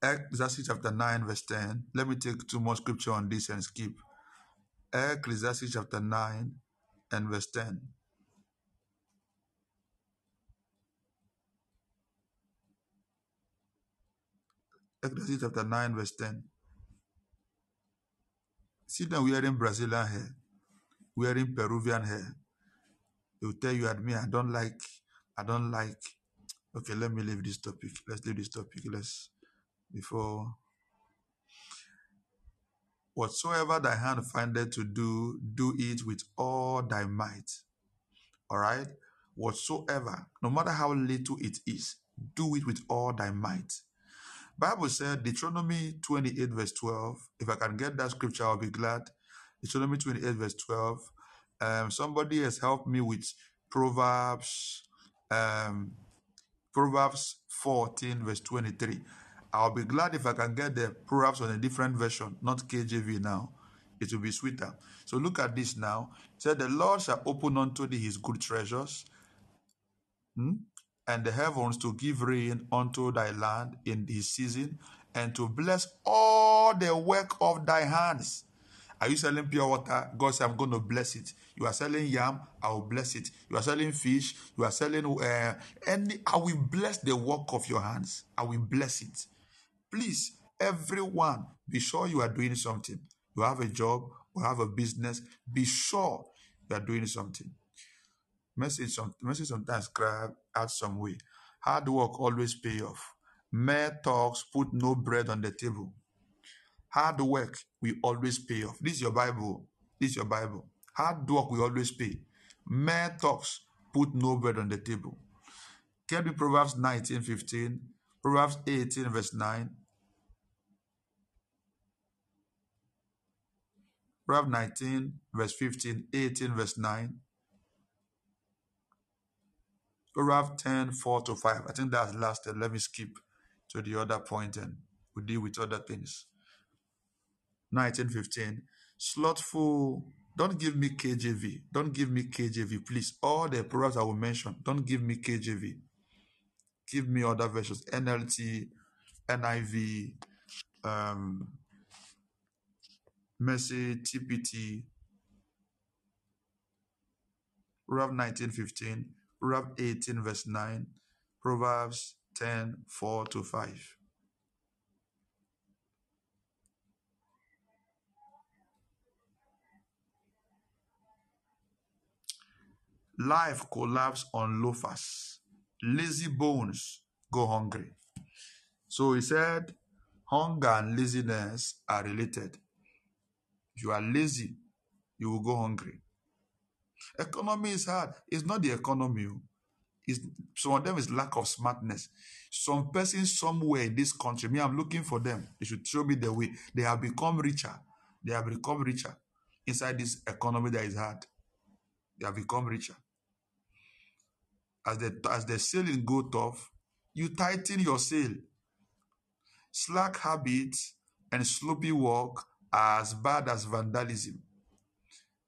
Ecclesiastes chapter 9, verse 10. Let me take two more scripture on this and skip. Ecclesiastes chapter 9 and verse 10. Ecclesiastes chapter 9, verse 10. See them wearing Brazilian hair, wearing Peruvian hair. They will tell you at me, I don't like, I don't like. Okay, let me leave this topic. Let's leave this topic. Let's before whatsoever thy hand findeth to do, do it with all thy might. All right? Whatsoever, no matter how little it is, do it with all thy might. Bible said Deuteronomy 28 verse 12. If I can get that scripture, I'll be glad. Deuteronomy 28 verse 12. Um, somebody has helped me with Proverbs, um, Proverbs 14 verse 23. I'll be glad if I can get the Proverbs on a different version, not KJV now. It will be sweeter. So look at this now. It said, The Lord shall open unto thee his good treasures, hmm, and the heavens to give rain unto thy land in his season, and to bless all the work of thy hands. Are you selling pure water? God said, I'm going to bless it. You are selling yam, I will bless it. You are selling fish, you are selling uh, any, I will bless the work of your hands. I will bless it. Please, everyone, be sure you are doing something. You have a job, you have a business, be sure you are doing something. Message, some, message sometimes grab out some way. Hard work always pay off. Mere talks put no bread on the table. Hard work will always pay off. This is your Bible. This is your Bible. Hard work will always pay. Mere talks put no bread on the table. Can be Proverbs 19, 15, Proverbs 18, verse 9, Proverbs 19, verse 15, 18, verse 9. Proverbs 10, 4 to 5. I think that's last. Let me skip to the other point and we deal with other things. 19, 15. Slothful. Don't give me KJV. Don't give me KJV, please. All the Proverbs I will mention, don't give me KJV. Give me other versions. NLT, NIV, um, Message, TPT, Proverbs 19, 15, Proverbs 18, verse 9, Proverbs 10, 4 to 5. Life collapse on loafers. Lazy bones go hungry. So he said, hunger and laziness are related. You are lazy, you will go hungry. Economy is hard. It's not the economy. oh. It's, some of them is lack of smartness. Some person somewhere in this country, me, I'm looking for them. They should show me the way. They have become richer. They have become richer inside this economy that is hard. They have become richer. As the as the sailing go tough, you tighten your sail. Slack habits and sloppy work are as bad as vandalism.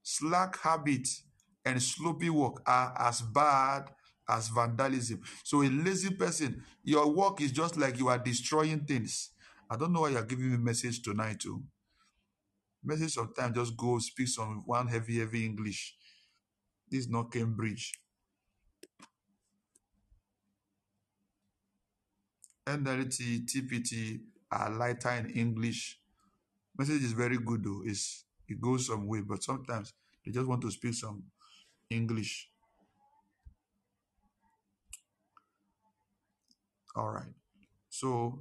Slack habits and sloppy work are as bad as vandalism. So a lazy person, your work is just like you are destroying things. I don't know why you're giving me message tonight too. Message sometimes just go speak some one heavy, heavy English. This is not Cambridge. NLT, TPT are lighter in English. Message is very good though. It's it goes some way, but sometimes they just want to speak some English. All right. So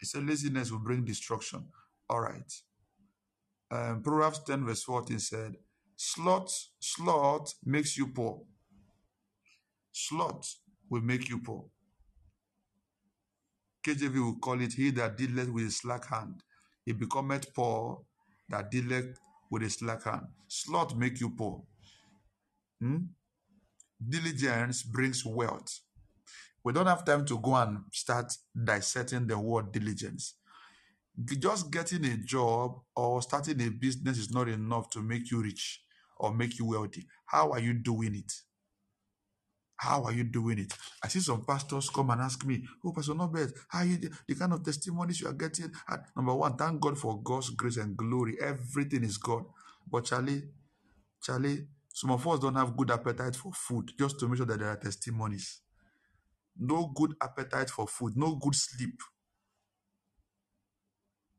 it said laziness will bring destruction. All right. Um, Proverbs 10 verse 14 said, Sloth, sloth makes you poor. Sloth will make you poor. KJV will call it, he that dealeth with a slack hand. He becometh poor that dealeth with a slack hand. Sloth make you poor. Hmm? Diligence brings wealth. We don't have time to go and start dissecting the word diligence. Just getting a job or starting a business is not enough to make you rich or make you wealthy. How are you doing it? How are you doing it? I see some pastors come and ask me, Oh, Pastor Nobel, how you the kind of testimonies you are getting? And number one, thank God for God's grace and glory. Everything is God. But Charlie, Charlie, some of us don't have good appetite for food just to make sure that there are testimonies. No good appetite for food, no good sleep.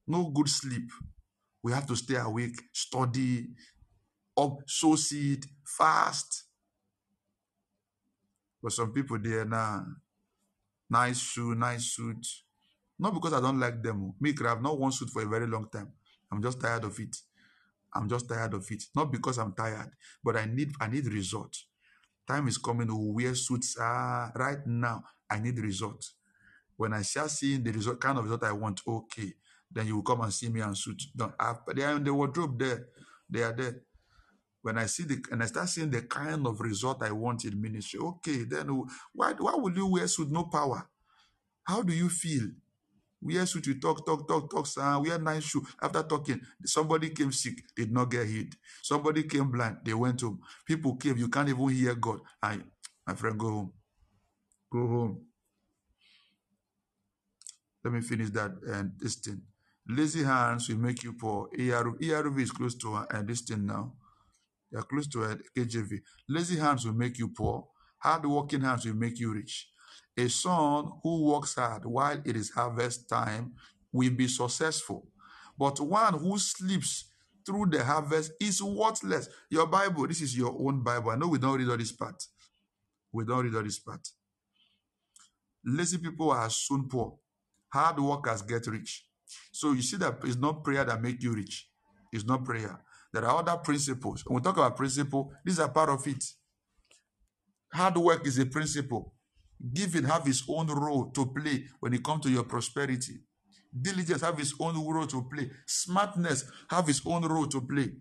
No good sleep. We have to stay awake, study, up, sow seed, fast. But some people there now, nice shoe, nice suit. Not because I don't like them. Me, I have not worn suit for a very long time. I'm just tired of it. I'm just tired of it. Not because I'm tired, but I need I need result. Time is coming to wear suits. Ah, right now, I need result. When I start seeing the result, kind of result I want, okay, then you will come and see me and suit. Don't have, they are in the wardrobe there. They are there. When I see the and I start seeing the kind of result I want in ministry, okay, then why why will you wear suit no power? How do you feel? Wear suit, you talk, talk, talk, talk, sir. Wear nice shoe. After talking, somebody came sick, did not get healed. Somebody came blind, they went home. People came, you can't even hear God. I, my friend, go home. Go home. Let me finish that and this thing. Lazy hands will make you poor. ERV, ERV is close to uh, this thing now. Are close to uh, KJV. Lazy hands will make you poor. Hard working hands will make you rich. A son who works hard while it is harvest time will be successful. But one who sleeps through the harvest is worthless. Your Bible, this is your own Bible. I know we don't read all this part. We don't read all this part. Lazy people are soon poor. Hard workers get rich. So you see that it's not prayer that make you rich. It's not prayer. There are other principles. When we talk about principle, these are part of it. Hard work is a principle. Giving have its own role to play when it comes to your prosperity. Diligence have its own role to play. Smartness have its own role to play.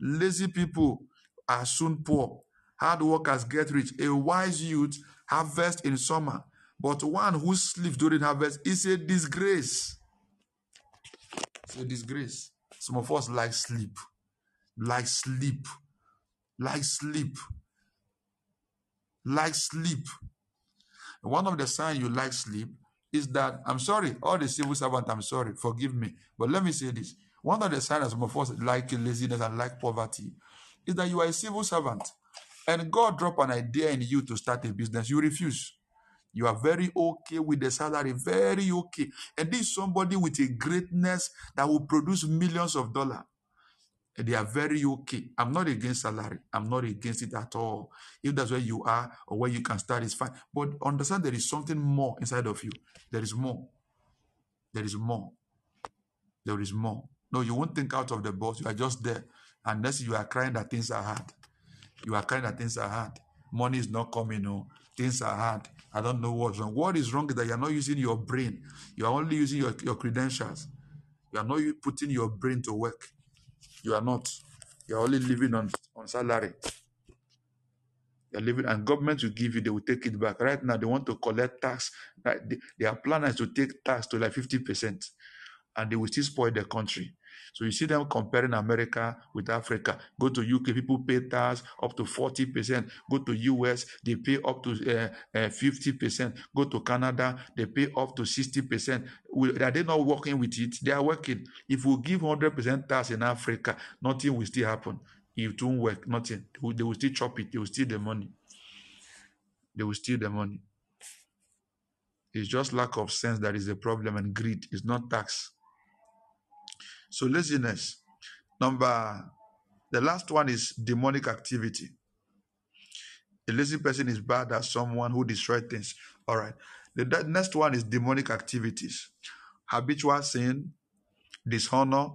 Lazy people are soon poor. Hard workers get rich. A wise youth harvest in summer, but one who sleeps during harvest is a disgrace. It's a disgrace. Some of us like sleep, like sleep, like sleep, like sleep. One of the signs you like sleep is that I'm sorry, all the civil servants, I'm sorry, forgive me. But let me say this. One of the signs some of us like laziness and like poverty is that you are a civil servant and God drop an idea in you to start a business. You refuse. You are very okay with the salary, very okay. And this is somebody with a greatness that will produce millions of dollars. And they are very okay. I'm not against salary. I'm not against it at all. If that's where you are or where you can start, it's fine. But understand there is something more inside of you. There is more. There is more. There is more. No, you won't think out of the box. You are just there. Unless you are crying that things are hard. You are crying that things are hard. Money is not coming. No, things are hard. I don't know what's wrong. What is wrong is that you are not using your brain. You are only using your, your credentials. You are not putting your brain to work. You are not. You are only living on, on salary. You're living, and government will give you, they will take it back. Right now, they want to collect tax. Their plan is to take tax to like 50%, and they will still spoil the country. So you see them comparing America with Africa. Go to UK, people pay tax up to 40%. Go to US, they pay up to uh, uh, 50%. Go to Canada, they pay up to 60%. Are they not working with it? They are working. If we give 100% tax in Africa, nothing will still happen. It won't work, nothing. They will still chop it. They will steal the money. They will steal the money. It's just lack of sense that is the problem and greed. It's not tax. So laziness. Number, the last one is demonic activity. A lazy person is bad as someone who destroys things. All right. The, the next one is demonic activities, habitual sin, dishonor,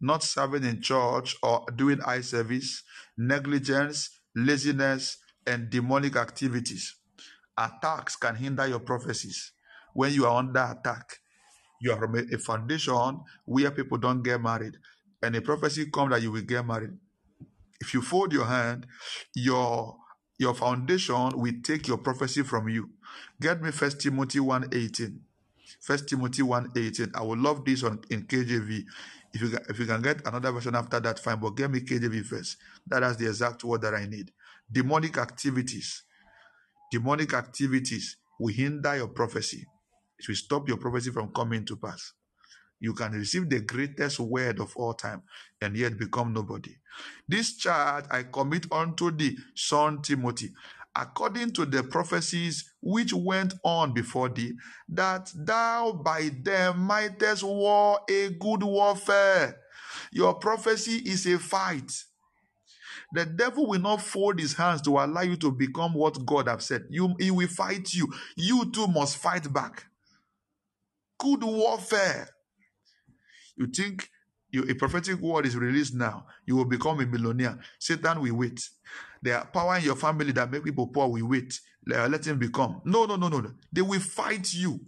not serving in church or doing eye service, negligence, laziness, and demonic activities. Attacks can hinder your prophecies. When you are under attack, you are from a, a foundation where people don't get married, and a prophecy comes that you will get married. If you fold your hand, your your foundation will take your prophecy from you. Get me First Timothy 1.18. First Timothy 1.18. I would love this on in KJV. If you, if you can get another version after that, fine, but get me KJV first. That is the exact word that I need. Demonic activities. Demonic activities will hinder your prophecy. It will stop your prophecy from coming to pass. You can receive the greatest word of all time and yet become nobody. This charge I commit unto the son Timothy, according to the prophecies which went on before thee, that thou by them mightest war a good warfare. Your prophecy is a fight. The devil will not fold his hands to allow you to become what God have said. You, he will fight you. You too must fight back. Good warfare. You think you, a prophetic word is released now, you will become a millionaire. Satan will wait. There are power in your family that make people poor. We wait. Let him become. No, no, no, no, no. They will fight you.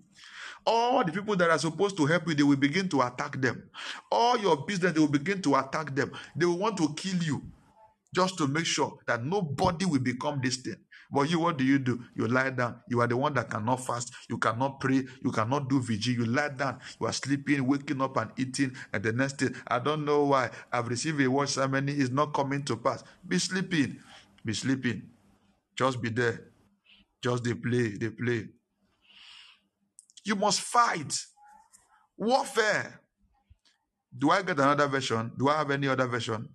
All the people that are supposed to help you, they will begin to attack them. All your business, they will begin to attack them. They will want to kill you just to make sure that nobody will become this thing. But you, what do you do? You lie down. You are the one that cannot fast. You cannot pray. You cannot do vigil. You lie down. You are sleeping, waking up, and eating. And the next day, I don't know why. I've received a word ceremony. It's not coming to pass. Be sleeping. Be sleeping. Just be there. Just they play. They play. You must fight. Warfare. Do I get another version? Do I have any other version?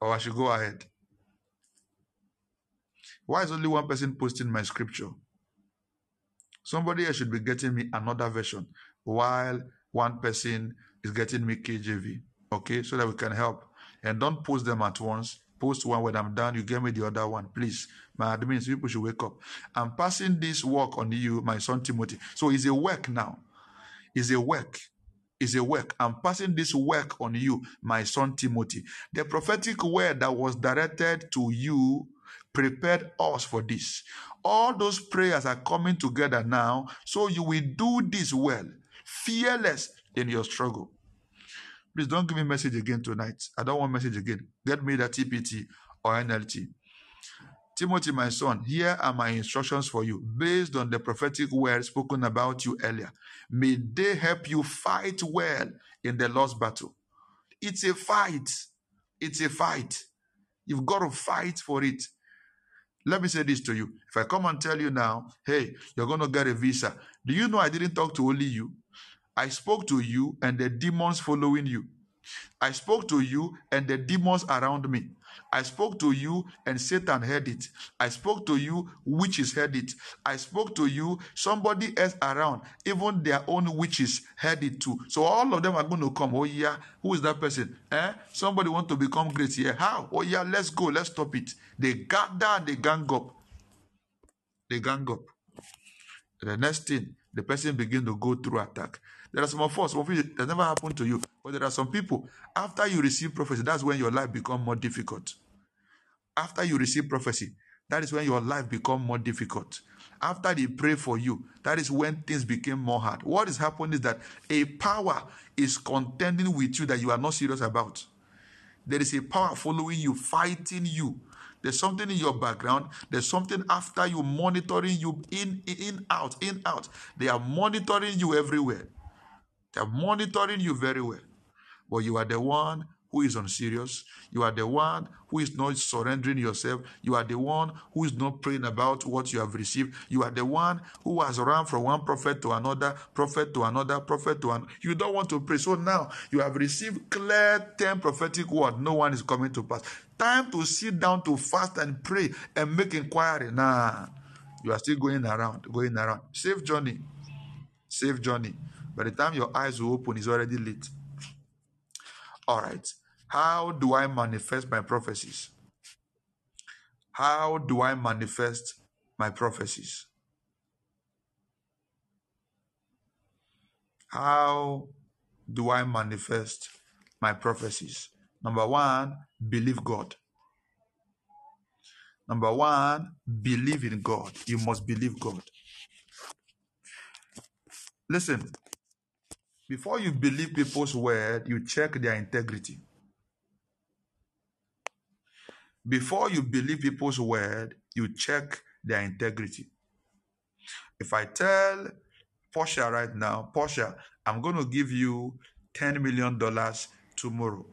Or I should go ahead? Why is only one person posting my scripture? Somebody else should be getting me another version while one person is getting me KJV. Okay, so that we can help. And don't post them at once. Post one when I'm done, you get me the other one. Please. My admins, people should wake up. I'm passing this work on you, my son Timothy. So it's a work now. It's a work. It's a work. I'm passing this work on you, my son Timothy. The prophetic word that was directed to you prepared us for this. All those prayers are coming together now, so you will do this well, fearless in your struggle. Please don't give me message again tonight. I don't want message again. Get me the TPT or NLT. Timothy, my son, here are my instructions for you based on the prophetic word spoken about you earlier. May they help you fight well in the lost battle. It's a fight. It's a fight. You've got to fight for it. Let me say this to you. If I come and tell you now, hey, you're going to get a visa, do you know I didn't talk to only you? I spoke to you and the demons following you. I spoke to you and the demons around me. I spoke to you and Satan heard it. I spoke to you, witches heard it. I spoke to you, somebody else around, even their own witches heard it too. So all of them are going to come. Oh yeah, who is that person? Eh? Somebody want to become great here. How? Oh yeah, let's go. Let's stop it. They gather and they gang up. They gang up. The next thing, the person begin to go through attack. There are some of us, of never happened to you. But there are some people, after you receive prophecy, that's when your life become more difficult. After you receive prophecy, that is when your life become more difficult. After they pray for you, that is when things became more hard. What is happening is that a power is contending with you that you are not serious about. There is a power following you, fighting you. There's something in your background. There's something after you monitoring you in, in, out, in, out. They are monitoring you everywhere. They're monitoring you very well. But you are the one who is unserious. You are the one who is not surrendering yourself. You are the one who is not praying about what you have received. You are the one who has run from one prophet to another, prophet to another, prophet to another. You don't want to pray. So now you have received clear 10 prophetic word. No one is coming to pass. Time to sit down to fast and pray and make inquiry. Nah, you are still going around, going around. Safe journey. Safe journey. By the time your eyes will open, it's already late. All right. How do I manifest my prophecies? How do I manifest my prophecies? How do I manifest my prophecies? Number one, believe God. Number one, believe in God. You must believe God. Listen, before you believe people's word, you check their integrity. Before you believe people's word, you check their integrity. If I tell Portia right now, Portia, I'm going to give you $10 million tomorrow.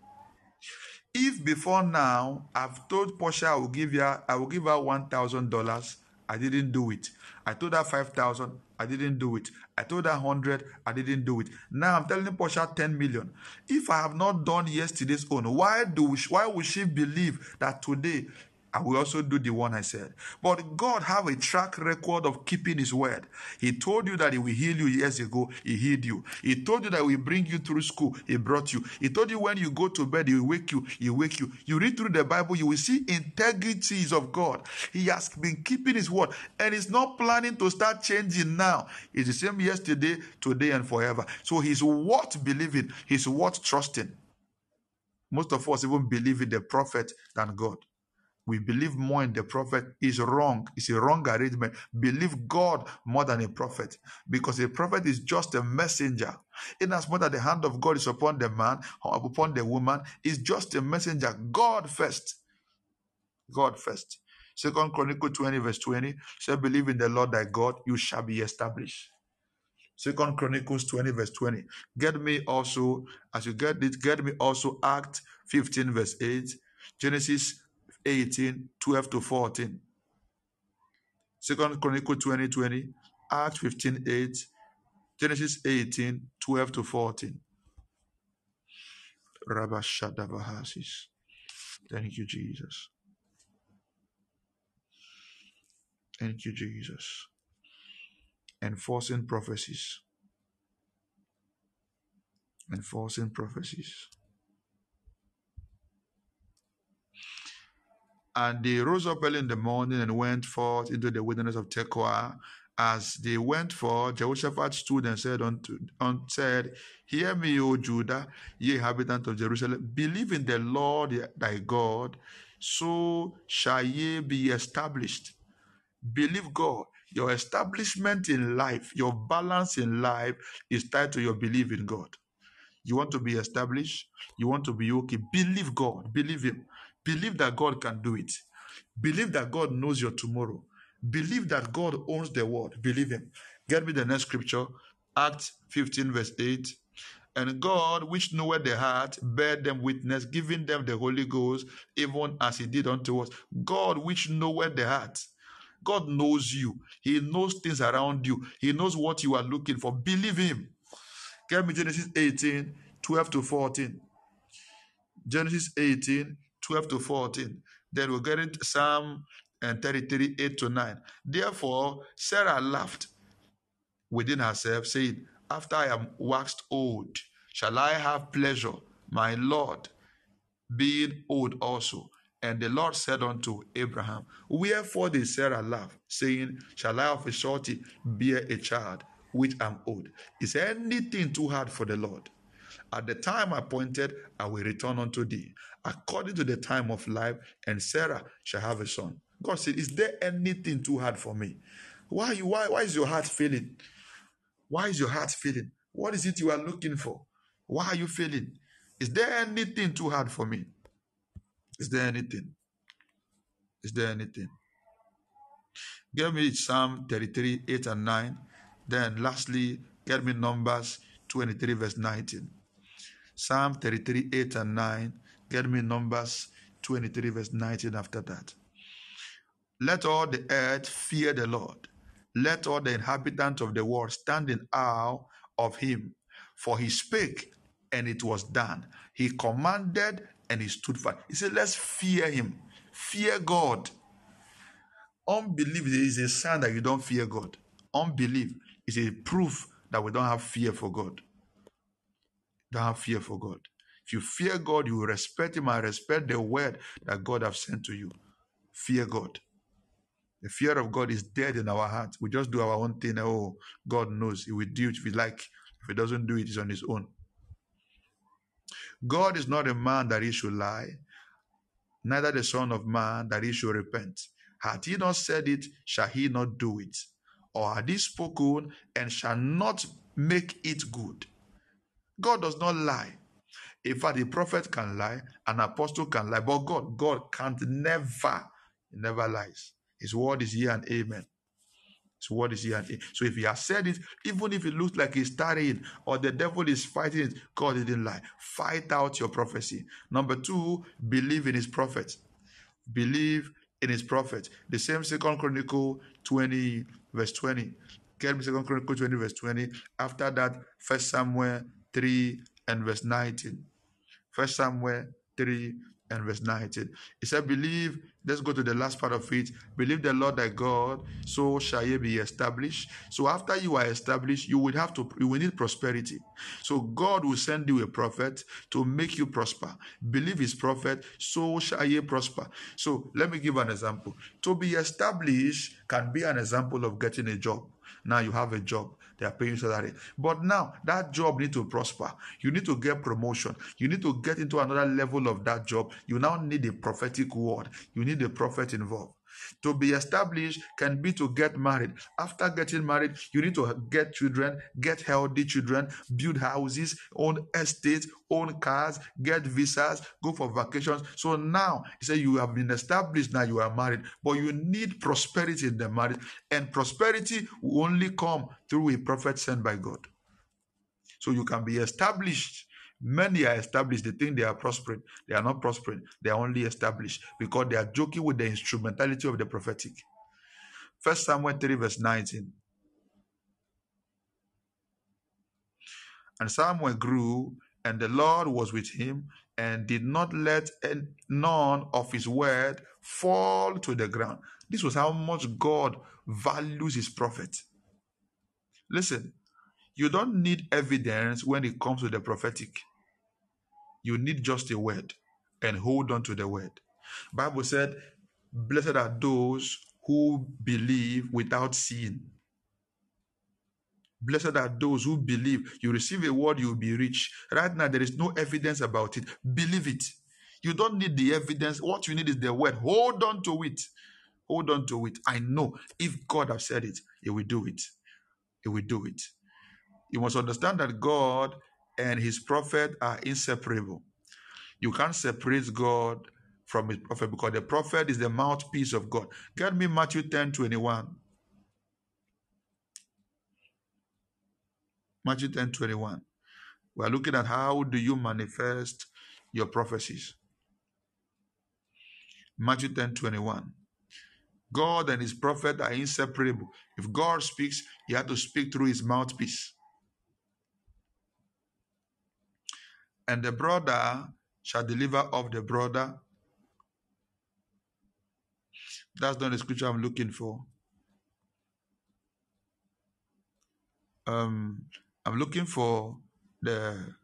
If before now I've told Portia I will give her I will give her one thousand dollars, I didn't do it. I told her five thousand, I didn't do it. I told her hundred, I didn't do it. Now I'm telling Portia ten million. If I have not done yesterday's own, why do we, why would she believe that today I will also do the one I said. But God have a track record of keeping his word. He told you that he will heal you years ago, he healed you. He told you that he will bring you through school, he brought you. He told you when you go to bed, he will wake you, he will wake you. You read through the Bible, you will see integrities of God. He has been keeping his word and he's not planning to start changing now. It's the same yesterday, today, and forever. So he's worth believing, he's worth trusting. Most of us even believe in the prophet than God we believe more in the prophet is wrong. It's a wrong arrangement. Believe God more than a prophet because a prophet is just a messenger. In as much as the hand of God is upon the man or upon the woman, is just a messenger. God first. God first. Second Chronicle 20, verse 20 say, Believe in the Lord thy God, you shall be established. Second Chronicles 20, verse 20. Get me also, as you get it, get me also Act 15, verse 8. Genesis 18, 12 to 14. Second Chronicle 20, 20. Acts 15, 8. Genesis 18, 12 to 14. Rabashadabahasis. Thank you, Jesus. Thank you, Jesus. Enforcing prophecies. Enforcing prophecies. And they rose up early in the morning and went forth into the wilderness of Tekoa. As they went forth, Jehoshaphat stood and said unto un, said, Hear me, O Judah, ye inhabitant of Jerusalem, believe in the Lord thy God, so shall ye be established. Believe God. Your establishment in life, your balance in life is tied to your belief in God. You want to be established, you want to be okay. Believe God, believe Him. Believe that God can do it. Believe that God knows your tomorrow. Believe that God owns the world. Believe Him. Get me the next scripture, Acts 15, verse 8. And God, which knoweth the heart, bear them witness, giving them the Holy Ghost, even as He did unto us. God, which knoweth the heart. God knows you. He knows things around you. He knows what you are looking for. Believe Him. Get me Genesis 18, 12 to 14. Genesis 18, 12 to 14. Then we'll get into Psalm and 33, 8 to 9. Therefore, Sarah laughed within herself, saying, After I am waxed old, shall I have pleasure, my Lord, being old also? And the Lord said unto Abraham, Wherefore did Sarah laugh, saying, Shall I of a shorty bear a child, which am old? Is anything too hard for the Lord? At the time appointed, I will return unto thee, according to the time of life, and Sarah shall have a son. God said, Is there anything too hard for me? Why, why, why is your heart feeling? Why is your heart feeling? What is it you are looking for? Why are you feeling? Is there anything too hard for me? Is there anything? Is there anything? Give me Psalm 33, 8 and 9. Then lastly, get me Numbers 23, verse 19. Psalm 33, 8 and 9. Get me Numbers 23, verse 19 after that. Let all the earth fear the Lord. Let all the inhabitants of the world stand in awe of him. For he spake, and it was done. He commanded, and he stood fast. He said, Let's fear him. Fear God. Unbelief is a sign that you don't fear God. Unbelief is a proof that we don't have fear for God. Don't have fear for God. If you fear God, you will respect Him and respect the word that God has sent to you. fear God. The fear of God is dead in our hearts. We just do our own thing. Oh, God knows. He will do it if he like. If he doesn't do it, it's on his own. God is not a man that he should lie, neither the Son of Man that he should repent. Had he not said it, shall he not do it? Or had he spoken and shall not make it good? God does not lie. In fact, a prophet can lie, an apostle can lie, but God, God can't never, never lies. His word is here and amen. His word is here and amen. So if he has said it, even if it looks like he's studying or the devil is fighting it, God didn't lie. Fight out your prophecy. Number two, believe in his prophet. Believe in his prophet. The same second chronicle 20, verse 20. Get me second chronicle 20, verse 20. After that, first Samuel 3 and verse 19. First Samuel 3 and verse 19. He said, Believe, let's go to the last part of it. Believe the Lord thy God, so shall ye be established. So after you are established, you will have to you will need prosperity. So God will send you a prophet to make you prosper. Believe his prophet, so shall ye prosper. So let me give an example. To be established can be an example of getting a job. Now you have a job. They are paying salary. But now that job need to prosper. You need to get promotion. You need to get into another level of that job. You now need a prophetic word. You need a prophet involved. To be established can be to get married. After getting married, you need to get children, get healthy children, build houses, own estates, own cars, get visas, go for vacations. So now, he say you have been established, now you are married, but you need prosperity in the marriage. And prosperity will only come through a prophet sent by God. So you can be established Many are established. They think they are prospering. They are not prospering. They are only established because they are joking with the instrumentality of the prophetic. First Samuel 3, verse 19. And Samuel grew, and the Lord was with him, and did not let none of his word fall to the ground. This was how much God values his prophet. Listen, you don't need evidence when it comes to the prophetic. You need just a word and hold on to the word. Bible said, "Blessed are those who believe without seeing." Blessed are those who believe. You receive a word, you will be rich. Right now, there is no evidence about it. Believe it. You don't need the evidence. What you need is the word. Hold on to it. Hold on to it. I know if God has said it, He will do it. He will do it. You must understand that God and his prophet are inseparable. You can't separate God from his prophet because the prophet is the mouthpiece of God. Get me Matthew 10 21. Matthew 10 21. We're looking at how do you manifest your prophecies. Matthew 10 21. God and his prophet are inseparable. If God speaks, he had to speak through his mouthpiece. And the brother shall deliver of the brother. That's not the scripture I'm looking for. Um, I'm looking for the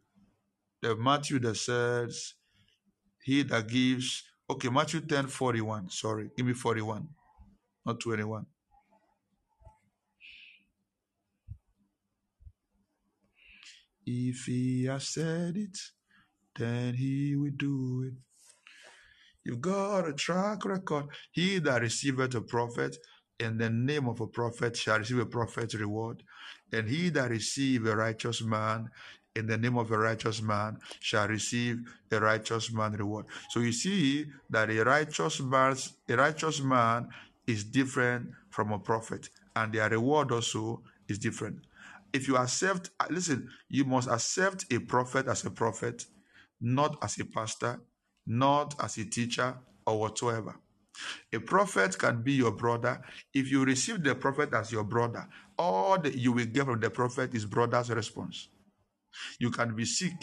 the Matthew that says, "He that gives." Okay, Matthew 10 41. Sorry, give me 41, not 21. If he has said it, then he will do it. You've got a track record. He that receiveth a prophet in the name of a prophet shall receive a prophet's reward. And he that receive a righteous man in the name of a righteous man shall receive a righteous man reward. So you see that a righteous man, a righteous man is different from a prophet, and their reward also is different if you accept, uh, listen, you must accept a prophet as a prophet, not as a pastor, not as a teacher or whatsoever. A prophet can be your brother. If you receive the prophet as your brother, all that you will get from the prophet is brother's response. You can be sick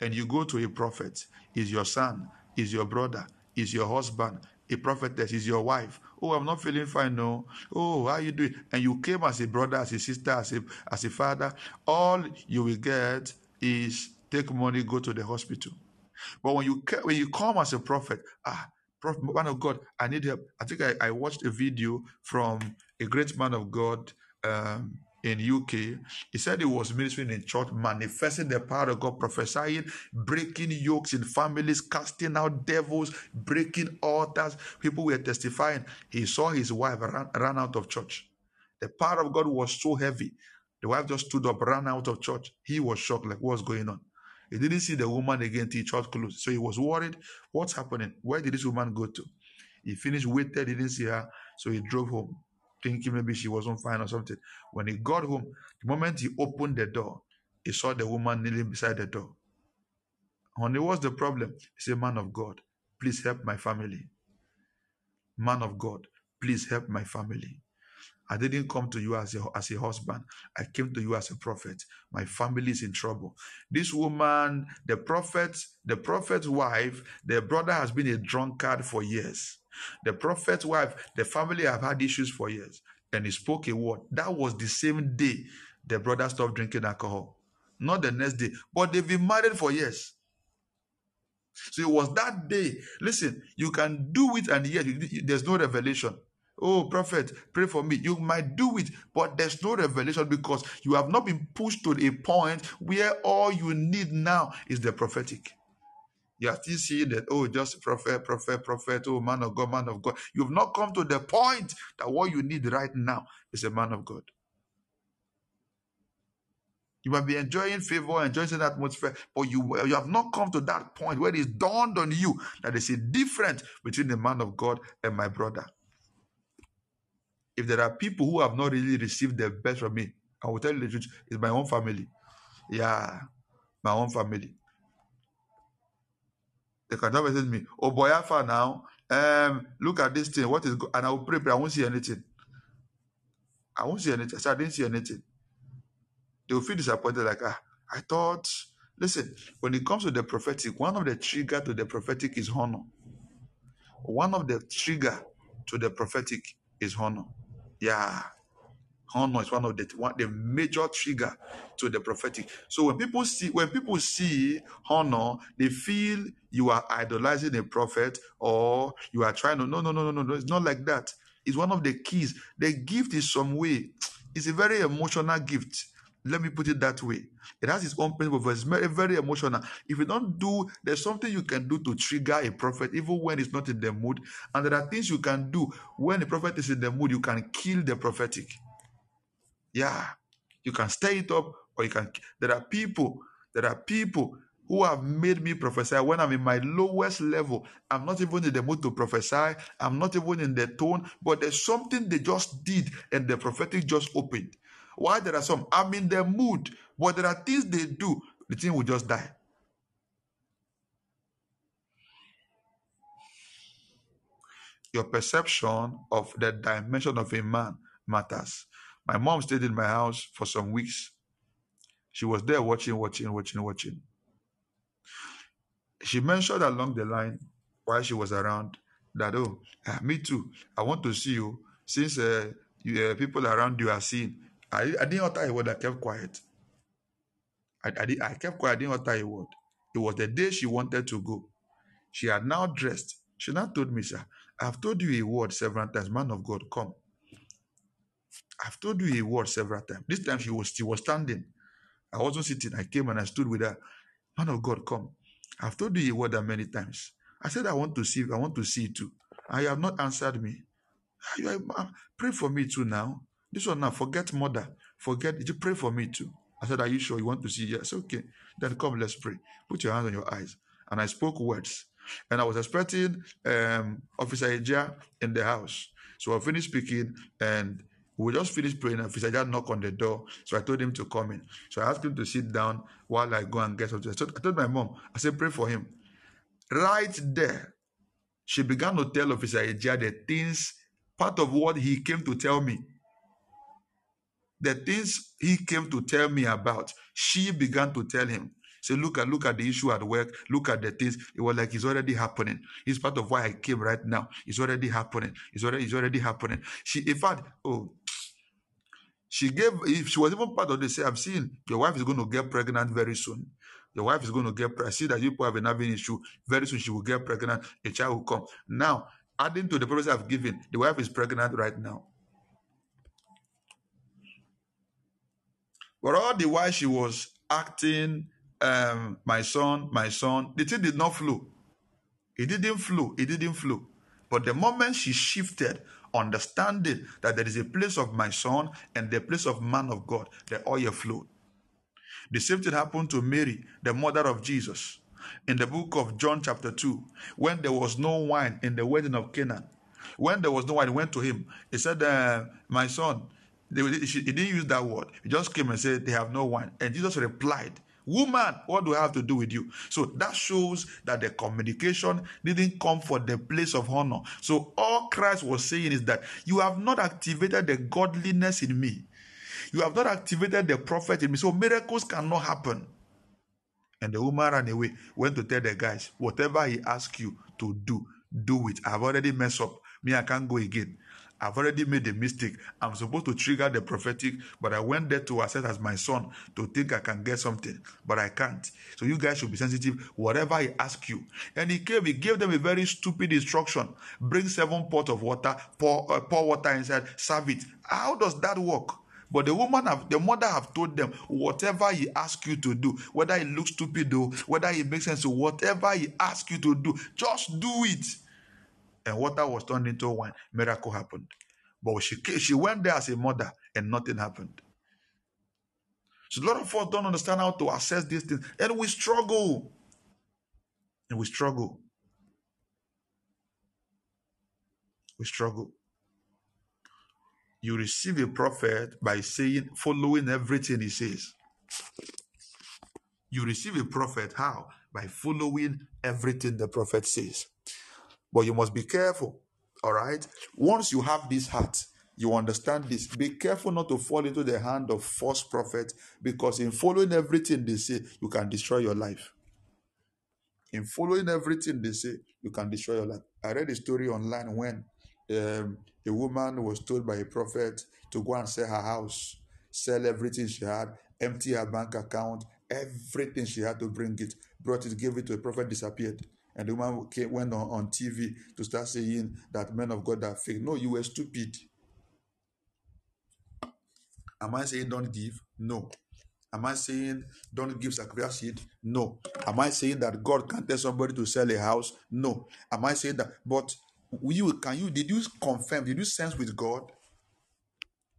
and you go to a prophet, is your son, is your brother, is your husband, a prophetess, is your wife, Oh, I'm not feeling fine. No. Oh, how are you doing? And you came as a brother, as a sister, as a as a father. All you will get is take money, go to the hospital. But when you when you come as a prophet, ah, Prophet, man of God, I need help. I think I, I watched a video from a great man of God um, in UK. He said he was ministering in church, manifesting the power of God, prophesying, breaking yokes in families, casting out devils, breaking altars. People were testifying. He saw his wife run, run out of church. The power of God was so heavy. The wife just stood up, ran out of church. He was shocked, like, what's going on? He didn't see the woman again till church closed. So he was worried. What's happening? Where did this woman go to? He finished, waited, didn't see her. So he drove home, thinking maybe she wasn't fine or something. When he got home, the moment he opened the door, he saw the woman kneeling beside the door. Honey, what's the problem? He said, Man of God, please help my family. Man of God, please help my family. I didn't come to you as a, as a husband. I came to you as a prophet. My family is in trouble. This woman, the prophet, the prophet's wife, the brother has been a drunkard for years. The prophet's wife, the family have had issues for years. And he spoke a word. That was the same day the brother stopped drinking alcohol. Not the next day, but they've been married for years. So it was that day. Listen, you can do it, and yet there's no revelation. Oh, prophet, pray for me. You might do it, but there's no revelation because you have not been pushed to a point where all you need now is the prophetic. You are still seeing that, oh, just prophet, prophet, prophet, oh, man of God, man of God. You've not come to the point that what you need right now is a man of God. You might be enjoying favor, enjoying that atmosphere, but you, you have not come to that point where it's dawned on you that there's a difference between the man of God and my brother if there are people who have not really received the best from me, I will tell you the truth, it's my own family. Yeah, my own family. They can never message me, oh boy, Alpha now, um, look at this thing, what is go-? and I will pray, but I won't see anything. I won't see anything. So I didn't see anything. They will feel disappointed, like, ah, I thought, listen, when it comes to the prophetic, one of the trigger to the prophetic is honor. One of the trigger to the prophetic is honor. Yeah. Honor is one of the one, the major trigger to the prophetic. So when people see when people see honor, they feel you are idolizing a prophet or you are trying to no no no no no no. It's not like that. It's one of the keys. The gift is some way. It's a very emotional gift. Let me put it that way. It has its own principle, but it's very, very emotional. If you don't do, there's something you can do to trigger a prophet, even when it's not in the mood. And there are things you can do when the prophet is in the mood, you can kill the prophetic. Yeah. You can stir it up, or you can. There are people, there are people who have made me prophesy when I'm in my lowest level. I'm not even in the mood to prophesy. I'm not even in the tone, but there's something they just did, and the prophetic just opened. Why there are some, I'm in the mood, but there are things they do, the thing will just die. Your perception of the dimension of a man matters. My mom stayed in my house for some weeks. She was there watching, watching, watching, watching. She mentioned along the line while she was around that, oh, uh, me too. I want to see you since uh, you, uh, people around you are seeing. I, I didn't utter a word. I kept quiet. I, I, I kept quiet. I didn't utter a word. It was the day she wanted to go. She had now dressed. She now told me, sir, I've told you a word several times. Man of God, come. I've told you a word several times. This time she was she was standing. I wasn't sitting. I came and I stood with her. Man of God, come. I've told you a word that many times. I said I want to see. I want to see you too. And you have not answered me. Pray for me too now. This one now, forget mother. Forget, you pray for me too? I said, Are you sure you want to see? Yes, okay. Then come, let's pray. Put your hands on your eyes. And I spoke words. And I was expecting um, Officer Eja in the house. So I finished speaking and we just finished praying. Officer Eja knocked on the door. So I told him to come in. So I asked him to sit down while I go and get something. So I told my mom, I said, Pray for him. Right there, she began to tell Officer Eja the things, part of what he came to tell me the things he came to tell me about, she began to tell him. Say, look at look at the issue at work. Look at the things. It was like it's already happening. It's part of why I came right now. It's already happening. It's already it's already happening. She, in fact, oh, she gave. If she was even part of this, say, I'm seeing your wife is going to get pregnant very soon. Your wife is going to get pregnant. See that you people have been having issue. Very soon she will get pregnant. A child will come. Now, adding to the prophecy I've given, the wife is pregnant right now. But all the while she was acting, um, my son, my son, the thing did not flow. It didn't flow. It didn't flow. But the moment she shifted, understanding that there is a place of my son and the place of man of God, the oil flowed. The same thing happened to Mary, the mother of Jesus. In the book of John, chapter 2, when there was no wine in the wedding of Canaan, when there was no wine, he went to him. He said, uh, My son, he didn't use that word. He just came and said, They have no wine. And Jesus replied, Woman, what do I have to do with you? So that shows that the communication didn't come for the place of honor. So all Christ was saying is that you have not activated the godliness in me. You have not activated the prophet in me. So miracles cannot happen. And the woman ran away, went to tell the guys, whatever he asks you to do, do it. I've already messed up. Me, I can't go again. I've already made a mistake. I'm supposed to trigger the prophetic, but I went there to assess as my son to think I can get something, but I can't. So you guys should be sensitive. Whatever he asks you, and he came, he gave them a very stupid instruction: bring seven pots of water, pour uh, pour water inside, serve it. How does that work? But the woman have the mother have told them whatever he asks you to do, whether it looks stupid or whether it makes sense, whatever he asks you to do, just do it and water was turned into wine. Miracle happened. But she, she went there as a mother and nothing happened. So a lot of us don't understand how to assess these things. And we struggle. And we struggle. We struggle. You receive a prophet by saying, following everything he says. You receive a prophet how? By following everything the prophet says. But you must be careful. All right. Once you have this heart, you understand this. Be careful not to fall into the hand of false prophets because in following everything they say, you can destroy your life. In following everything they say, you can destroy your life. I read a story online when um, a woman was told by a prophet to go and sell her house, sell everything she had, empty her bank account, everything she had to bring it, brought it, gave it to a prophet, disappeared. And the woman came, went on, on TV to start saying that men of God are fake. No, you were stupid. Am I saying don't give? No. Am I saying don't give sacrifice seed? No. Am I saying that God can't tell somebody to sell a house? No. Am I saying that? But you can you did you confirm? Did you sense with God?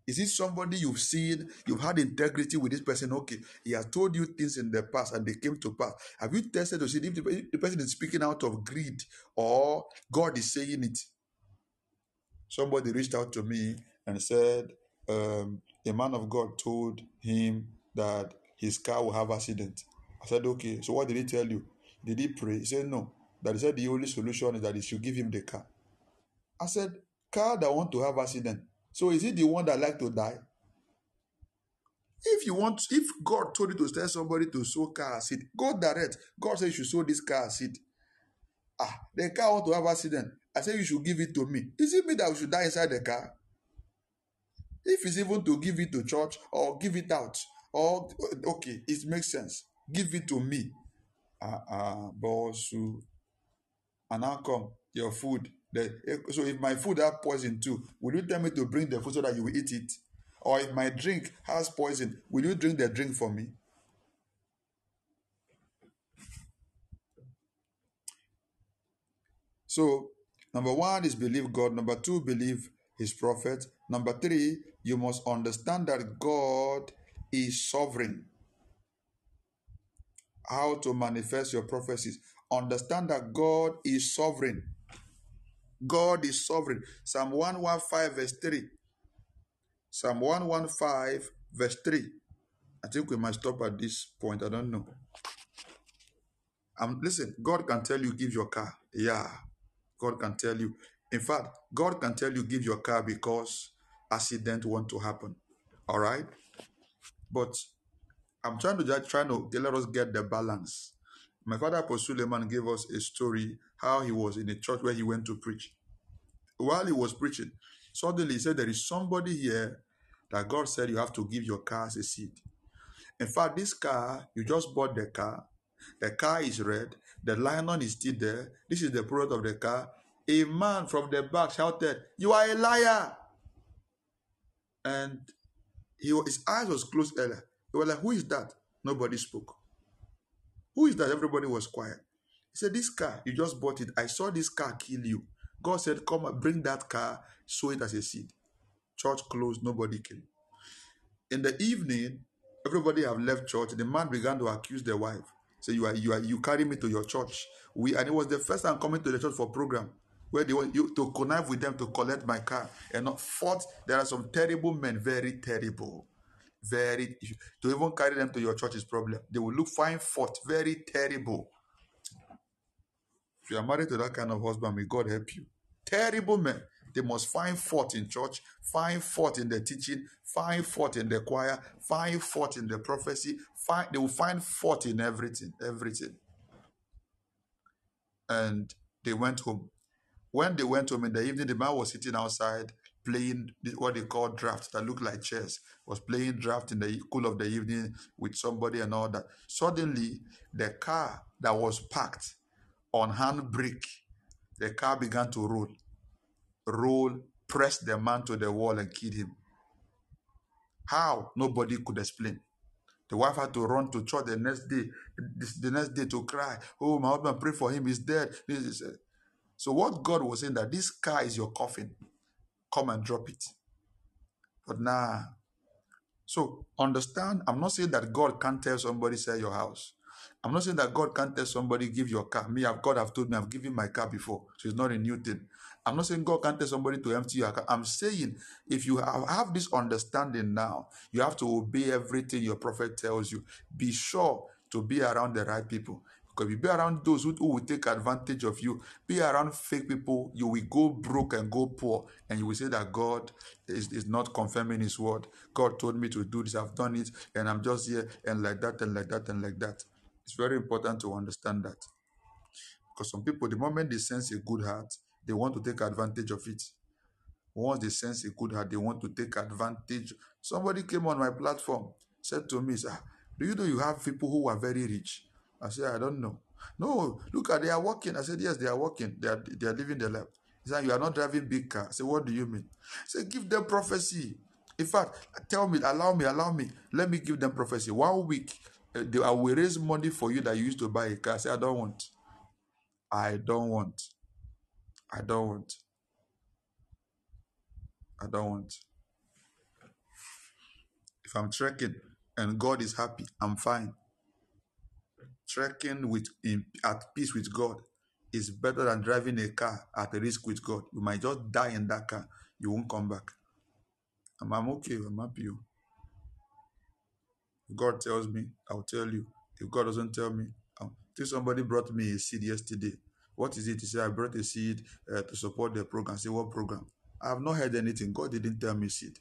Is it somebody you've seen, you've had integrity with this person? Okay, he has told you things in the past and they came to pass. Have you tested to see if the person is speaking out of greed or God is saying it? Somebody reached out to me and said, um, a man of God told him that his car will have accident. I said, okay, so what did he tell you? Did he pray? He said, no. That he said the only solution is that he should give him the car. I said, car that want to have accident so is he the one that like to die? If you want, if God told you to tell somebody to sow car seed, go direct. God said you should sow this car seed. Ah, the car want to have accident. I say you should give it to me. Is it me that we should die inside the car? If it's even to give it to church or give it out, or okay, it makes sense. Give it to me. Ah, ah, boss. And now come your food so if my food has poison too, will you tell me to bring the food so that you will eat it? Or if my drink has poison, will you drink the drink for me? So, number one is believe God. Number two, believe his prophet. Number three, you must understand that God is sovereign. How to manifest your prophecies. Understand that God is sovereign. God is sovereign. Psalm 115, verse 3. Psalm 115, verse 3. I think we might stop at this point. I don't know. Um, listen, God can tell you give your car. Yeah. God can tell you. In fact, God can tell you give your car because accident want to happen. All right? But I'm trying to just trying to let us get the balance. My father Apostle Suleman gave us a story how he was in a church where he went to preach. While he was preaching, suddenly he said, There is somebody here that God said you have to give your car as a seed. In fact, this car, you just bought the car, The car is red. The lion is still there. This is the product of the car. A man from the back shouted, You are a liar. And he, his eyes was closed earlier. They like, Who is that? Nobody spoke. Who is that? Everybody was quiet. He said, This car, you just bought it. I saw this car kill you. God said, Come and bring that car, sow it as a seed. Church closed, nobody came. In the evening, everybody have left church. The man began to accuse the wife. Say, you are you are you carry me to your church. We and it was the first time coming to the church for program where they want you to connive with them to collect my car and not fought. There are some terrible men, very terrible, very to even carry them to your church is problem. They will look fine, fought, very terrible. If you are married to that kind of husband, may God help you. Terrible men. They must find fault in church, find fault in the teaching, find fault in the choir, find fault in the prophecy. Find they will find fault in everything, everything. And they went home. When they went home in the evening, the man was sitting outside playing what they call draft that look like chess. Was playing draft in the cool of the evening with somebody and all that. Suddenly, the car that was parked on handbrake, the car began to roll roll, press the man to the wall, and kill him. How? Nobody could explain. The wife had to run to church the next day, the next day to cry, Oh, my husband, pray for him, he's dead. It. Uh, so, what God was saying that this car is your coffin, come and drop it. But nah. So, understand, I'm not saying that God can't tell somebody sell your house. I'm not saying that God can't tell somebody give your car. Me, God have told me I've given my car before, so it's not a new thing. I'm not saying God can't tell somebody to empty your car. I'm saying if you have, have this understanding now, you have to obey everything your prophet tells you. Be sure to be around the right people. Because you be around those who, who will take advantage of you, be around fake people, you will go broke and go poor. And you will say that God is, is not confirming his word. God told me to do this, I've done it, and I'm just here, and like that, and like that, and like that. It's very important to understand that. Because some people, the moment they sense a good heart, they want to take advantage of it. Once they sense a good heart, they want to take advantage. Somebody came on my platform, said to me, Sir, do you know you have people who are very rich? I said, I don't know. No, look at they are working. I said, Yes, they are working. They are they are living their life. He said, You are not driving big car. I said, What do you mean? I said, Give them prophecy. In fact, tell me, allow me, allow me. Let me give them prophecy. One week, Eh, they, I will raise money for you that you used to buy a car. I said, I don't want. I don't want. I don't want. I don't want. If I'm trekking and God is happy, I'm fine. Trekking with in, at peace with God is better than driving a car at risk with God. You might just die in that car. You won't come back. I'm, I'm okay. I'm happy. If God tells me, I'll tell you. If God doesn't tell me, I'll. Think somebody brought me a seed yesterday. What is it? He said, I brought a seed uh, to support the program. I say, what program? I have not heard anything. God didn't tell me seed.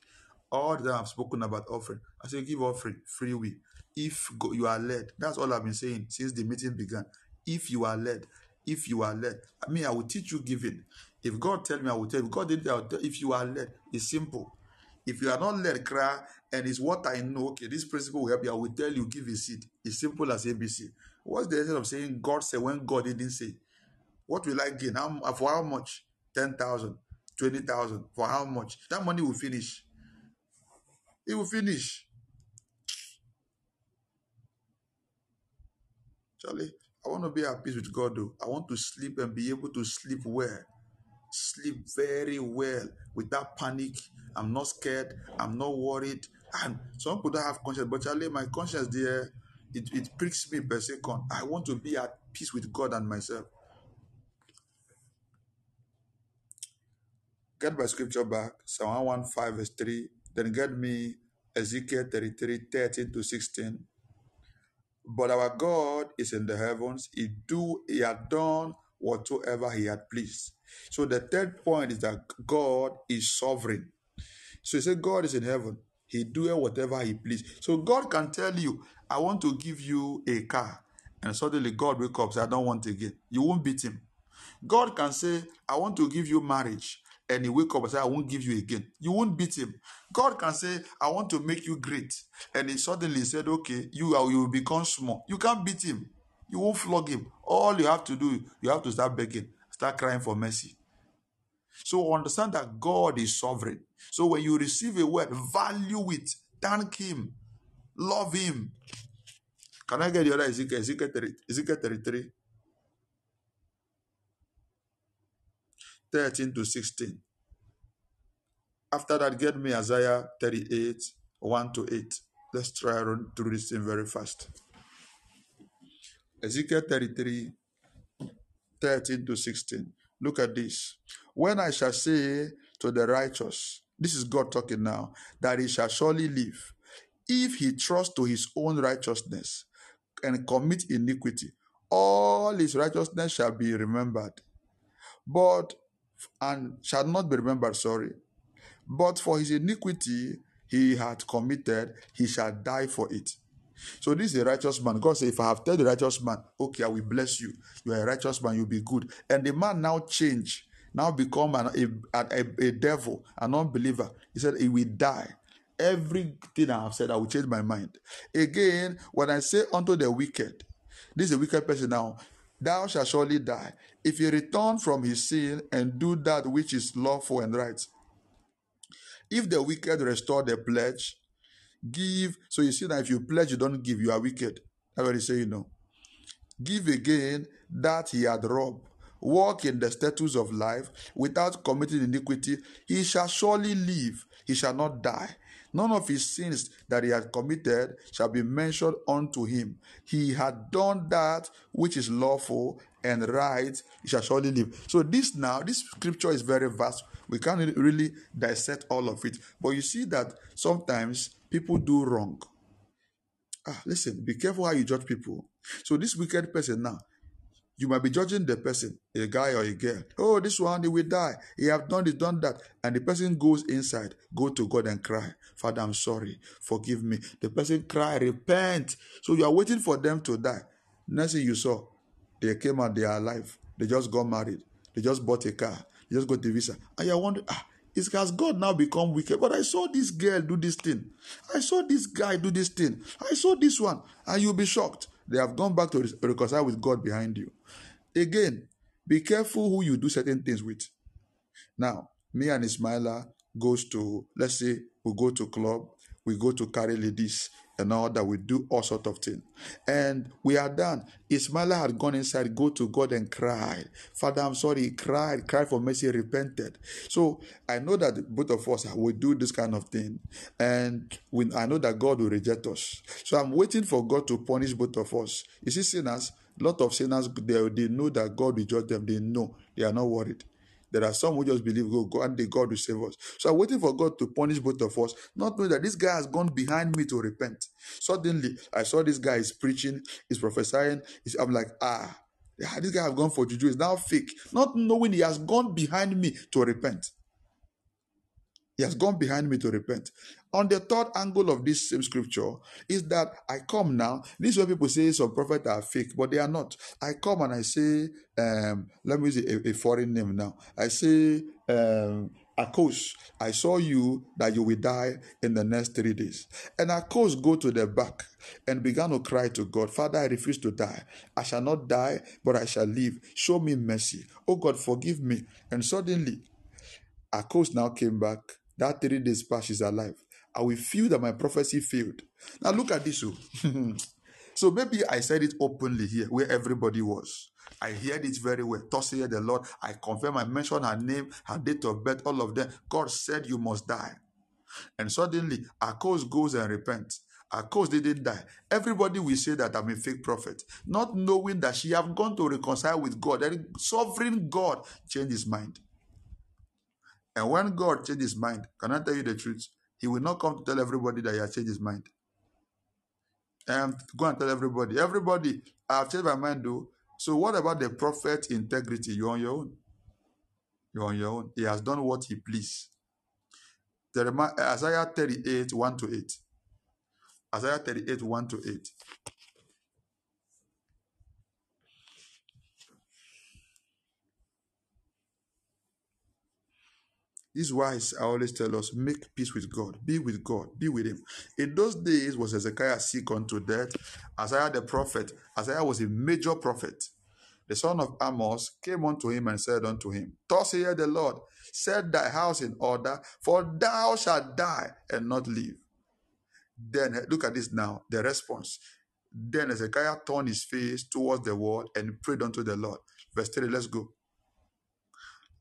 All that I've spoken about offering. I say, give offering, free will. If you are led, that's all I've been saying since the meeting began. If you are led, if you are led, I mean, I will teach you giving. If God tell me, I will tell. If God didn't tell, if you are led, it's simple. If you are not led, cry, and it's what I know, okay, this principle will help you. I will tell you, give a seed. It's simple as ABC. What's the essence of saying God said when God didn't say? What will I gain? How, uh, for how much? 10,000, 20,000. For how much? That money will finish. It will finish. Charlie, I want to be at peace with God though. I want to sleep and be able to sleep well. Sleep very well without panic. I'm not scared. I'm not worried. And some people don't have conscience, but Charlie, my conscience there, it, it pricks me per second. I want to be at peace with God and myself. Get my scripture back, Psalm 115, verse 3. Then get me Ezekiel 33, 13 to 16. But our God is in the heavens. He do he had done whatsoever he had pleased. So the third point is that God is sovereign. So he said God is in heaven. He do whatever he please. So God can tell you, I want to give you a car. And suddenly God wake up and say, I don't want again. You won't beat him. God can say, I want to give you marriage and he wake up and say, I won't give you again. You won't beat him. God can say, I want to make you great. And he suddenly said, Okay, you, are, you will become small. You can't beat him. You won't flog him. All you have to do, you have to start begging, start crying for mercy. So understand that God is sovereign. So when you receive a word, value it, thank Him, love Him. Can I get the other Ezekiel? Ezekiel, 30, Ezekiel 33, 13 to 16. After that, get me Isaiah 38, 1 to 8. Let's try run through this thing very fast. Ezekiel 33, 13 to 16. Look at this. When I shall say to the righteous, this is God talking now, that he shall surely live, if he trusts to his own righteousness and commit iniquity, all his righteousness shall be remembered, but and shall not be remembered, sorry. But for his iniquity he had committed, he shall die for it. So this is a righteous man. God said, if I have told the righteous man, okay, I will bless you. You are a righteous man, you'll be good. And the man now change, now become an, a, a, a devil, an unbeliever. He said, he will die. Everything I have said, I will change my mind. Again, when I say unto the wicked, this is a wicked person now, thou shalt surely die. If he return from his sin and do that which is lawful and right. If the wicked restore the pledge, give. So you see that if you pledge, you don't give, you are wicked. That's what he say, you know. Give again that he had robbed. Walk in the statutes of life without committing iniquity. He shall surely live. He shall not die. None of his sins that he had committed shall be mentioned unto him. He had done that which is lawful and right. He shall surely live. So this now, this scripture is very vast. We can't really dissect all of it. But you see that sometimes people do wrong. Ah, listen, be careful how you judge people. So this wicked person now, you might be judging the person, a guy or a girl. Oh, this one he will die. He have done this, done that, and the person goes inside, go to God and cry, Father, I'm sorry, forgive me. The person cry, repent. So you are waiting for them to die. Next thing you saw, they came out, they are alive. They just got married. They just bought a car. They just got the visa. And you wonder, ah, is has God now become wicked? But I saw this girl do this thing. I saw this guy do this thing. I saw this one. And you'll be shocked. They have gone back to reconcile with God behind you. Again, be careful who you do certain things with. Now, me and Ismaila goes to, let's say, we go to club, we go to carry ladies and all that. We do all sort of things. And we are done. Ismaila had gone inside, go to God and cried. Father, I'm sorry. He cried, cried for mercy, repented. So I know that both of us will do this kind of thing. And we, I know that God will reject us. So I'm waiting for God to punish both of us. You see, sinners, lot of sinners, they, they know that God will judge them. They know. They are not worried. There are some who just believe go, go and the God will save us. So I'm waiting for God to punish both of us, not knowing that this guy has gone behind me to repent. Suddenly, I saw this guy is preaching, he's prophesying. He's, I'm like, ah, this guy has gone for juju. It's now fake. Not knowing he has gone behind me to repent. He has gone behind me to repent. On the third angle of this same scripture is that I come now. This is where people say some prophets are fake, but they are not. I come and I say, um, let me use a, a foreign name now. I say, um, Akos, I saw you that you will die in the next three days. And Akos go to the back and began to cry to God, Father, I refuse to die. I shall not die, but I shall live. Show me mercy. Oh God, forgive me. And suddenly, Akos now came back. That three days past, she's alive. I will feel that my prophecy failed. Now look at this. Oh. so maybe I said it openly here where everybody was. I heard it very well. Thus said the Lord. I confirm, I mentioned her name, her date of birth, all of them. God said you must die. And suddenly, Akos goes and repents. Akos didn't die. Everybody will say that I'm a fake prophet, not knowing that she have gone to reconcile with God. And sovereign God changed his mind. And when God changed his mind, can I tell you the truth? He will not come to tell everybody that he has changed his mind. And go and tell everybody, everybody, I have changed my mind though. So what about the prophet integrity? You're on your own. You're on your own. He has done what he pleased. Isaiah 38, 1 to 8. Isaiah 38, 1 to 8. Is why I always tell us, make peace with God. Be with God. Be with Him. In those days was Hezekiah sick unto death. Isaiah the prophet, Isaiah was a major prophet. The son of Amos came unto him and said unto him, Thus saith the Lord, set thy house in order, for thou shalt die and not live. Then eh, look at this now, the response. Then Hezekiah turned his face towards the wall and prayed unto the Lord. Verse 3, let's go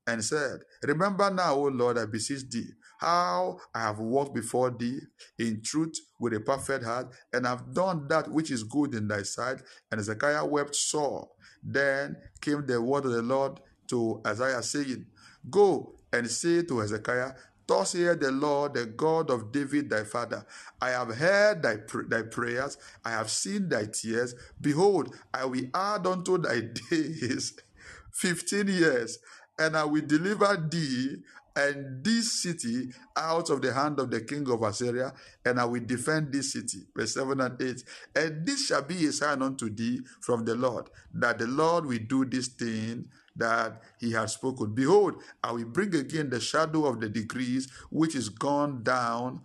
and said, Remember now, O Lord, I beseech thee, how I have walked before thee in truth with a perfect heart, and have done that which is good in thy sight. And Hezekiah wept sore. Then came the word of the Lord to Isaiah, saying, Go and say to Hezekiah, Thus saith the Lord, the God of David thy father, I have heard thy, pr- thy prayers, I have seen thy tears. Behold, I will add unto thy days fifteen years, and I will deliver thee and this city out of the hand of the king of Assyria, and I will defend this city. Verse 7 and 8. And this shall be a sign unto thee from the Lord, that the Lord will do this thing that he has spoken. Behold, I will bring again the shadow of the degrees which is gone down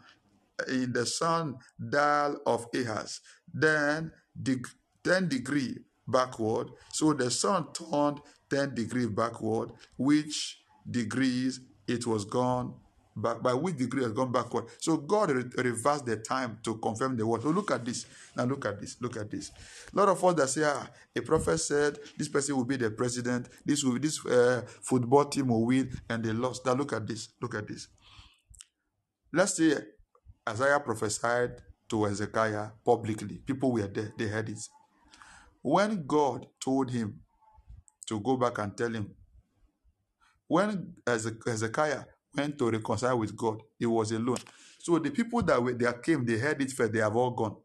in the sun dial of Ahaz. Then the 10 degree backward. So the sun turned 10 degrees backward, which degrees it was gone back by which degree has gone backward. So God re- reversed the time to confirm the word. So look at this. Now look at this. Look at this. A lot of us that say, ah, a prophet said this person will be the president. This will be this uh, football team will win, and they lost. Now look at this. Look at this. Let's say Isaiah prophesied to Hezekiah publicly. People were there. They heard it. When God told him to go back and tell him, when Hezekiah went to reconcile with God, he was alone. So the people that were there came, they heard it first, they have all gone.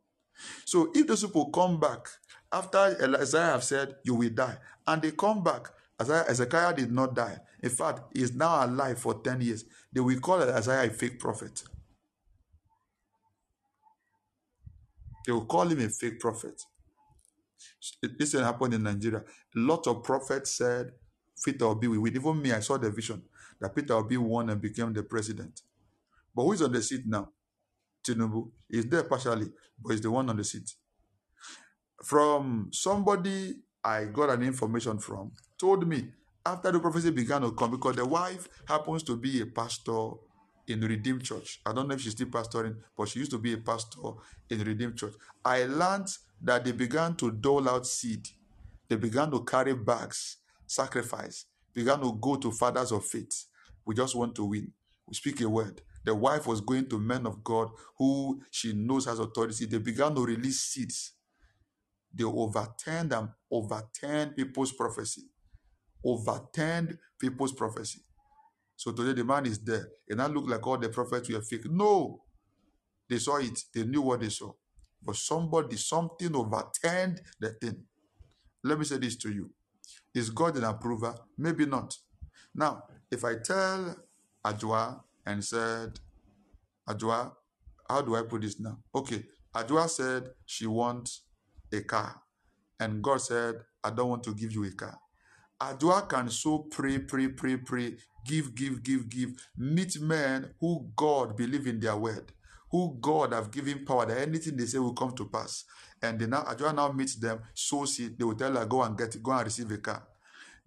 So if those people come back after Isaiah have said, You will die, and they come back, Isaiah, did not die. In fact, he is now alive for 10 years. They will call Isaiah a fake prophet. They will call him a fake prophet. This thing happened in Nigeria. A lot of prophets said Peter will win. Even me, I saw the vision that Peter Obi won and became the president. But who is on the seat now? Tinubu is there partially, but he's the one on the seat. From somebody I got an information from, told me after the prophecy began to come, because the wife happens to be a pastor in Redeemed Church. I don't know if she's still pastoring, but she used to be a pastor in Redeemed Church. I learned that they began to dole out seed. They began to carry bags, sacrifice, began to go to fathers of faith. We just want to win. We speak a word. The wife was going to men of God who she knows has authority. They began to release seeds. They overturned and overturned people's prophecy. Overturned people's prophecy. So today the man is there. It now look like all the prophets were fake. No. They saw it. They knew what they saw. But somebody, something overturned the thing. Let me say this to you. Is God an approver? Maybe not. Now, if I tell Adwoa and said, Adwoa, how do I put this now? Okay, Adwoa said she wants a car. And God said, I don't want to give you a car. Adwoa can so pray, pray, pray, pray, give, give, give, give, meet men who God believe in their word, who God have given power that anything they say will come to pass. And they now Adwoa now meets them, so see, they will tell her, go and get go and receive a car.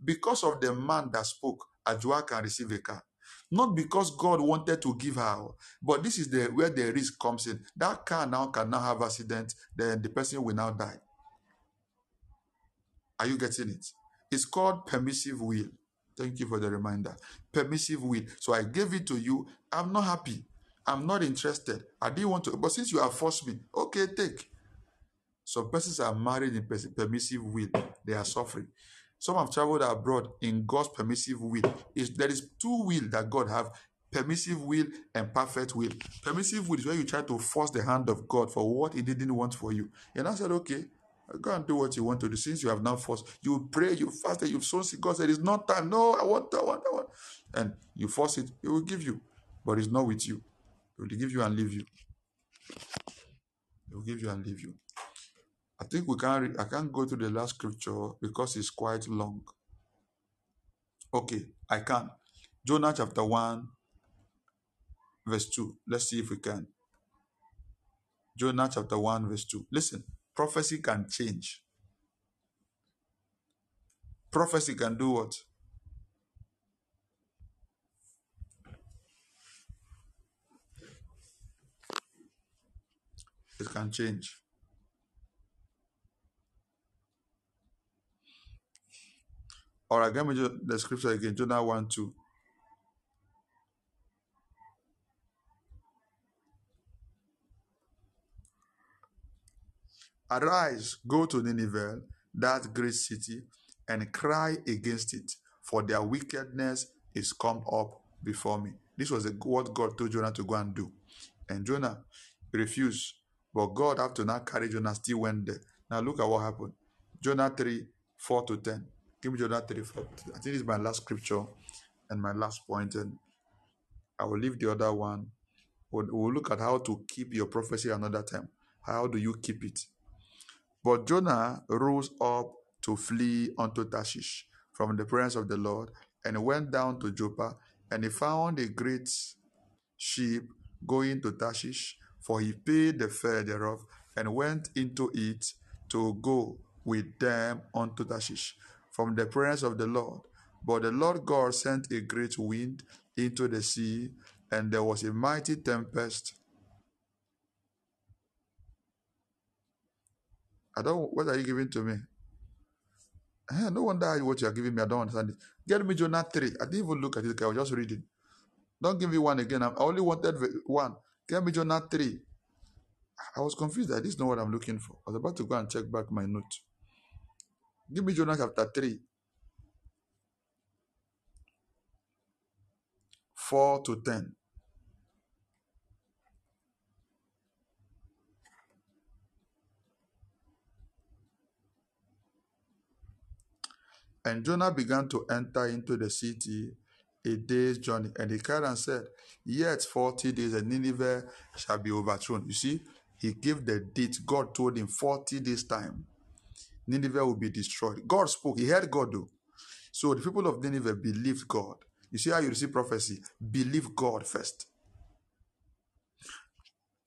Because of the man that spoke, Adwoa can receive a car. Not because God wanted to give her, but this is the where the risk comes in. That car now can now have accident, then the person will now die. Are you getting it? It's called permissive will. Thank you for the reminder. Permissive will. So I gave it to you. I'm not happy. I'm not interested. I didn't want to, but since you have forced me, okay, take. Some persons are married in permissive will. They are suffering. Some have traveled abroad in God's permissive will. Is there is two will that God have: permissive will and perfect will. Permissive will is where you try to force the hand of God for what He didn't want for you. And I said, okay, go and do what you want to do. Since you have now forced, you pray, you fasted, you've sown. God said, it's not time. No, I want, I want, I want. And you force it, He will give you, but it's not with you. He will give you and leave you. He will give you and leave you. I think we can. Re- I can't go to the last scripture because it's quite long. Okay, I can. Jonah chapter one, verse 2. Let's see if we can. Jonah chapter 1, verse 2. Listen, prophecy can change. Prophecy can do what? It can change. All right, let me the scripture again. Jonah 1 2. Arise, go to Nineveh, that great city, and cry against it, for their wickedness is come up before me. This was what God told Jonah to go and do. And Jonah refused. But God, after now carry Jonah, still went there. Now look at what happened. Jonah 3, 4 to 10. Give me Jonah 3, 4. I think this is my last scripture and my last point, and I will leave the other one. We'll, we'll look at how to keep your prophecy another time. How do you keep it? But Jonah rose up to flee unto Tarshish from the presence of the Lord and went down to Joppa, and he found a great ship going to Tarshish, for he paid the fare thereof and went into it to go with them unto Tarshish from the presence of the Lord. But the Lord God sent a great wind into the sea, and there was a mighty tempest. I don't. What are you giving to me? Eh, no wonder what you are giving me. I don't understand it. Get me Jonah 3. I didn't even look at it. I was just reading. Don't give me one again. I only wanted one. Get me Jonah 3. I was confused that this is not what I'm looking for. I was about to go and check back my note. Give me Jonah chapter 3, 4 to 10. And Jonah began to enter into the city a day's journey. And he cried and said, Yet 40 days and Nineveh shall be overthrown. You see, he gave the date. God told him 40 days' time. Nineveh will be destroyed. God spoke. He heard God do. So the people of Nineveh believed God. You see how you receive prophecy? Believe God first.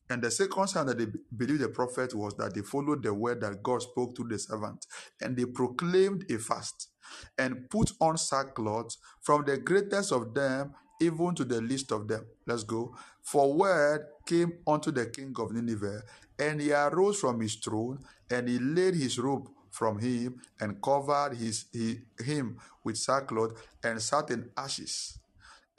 And the second sign that they be- believed the prophet was that they followed the word that God spoke to the servant. And they proclaimed a fast and put on sackcloth from the greatest of them even to the least of them. Let's go. For word came unto the king of Nineveh, and he arose from his throne, and he laid his robe from him, and covered his, he, him with sackcloth, and sat in ashes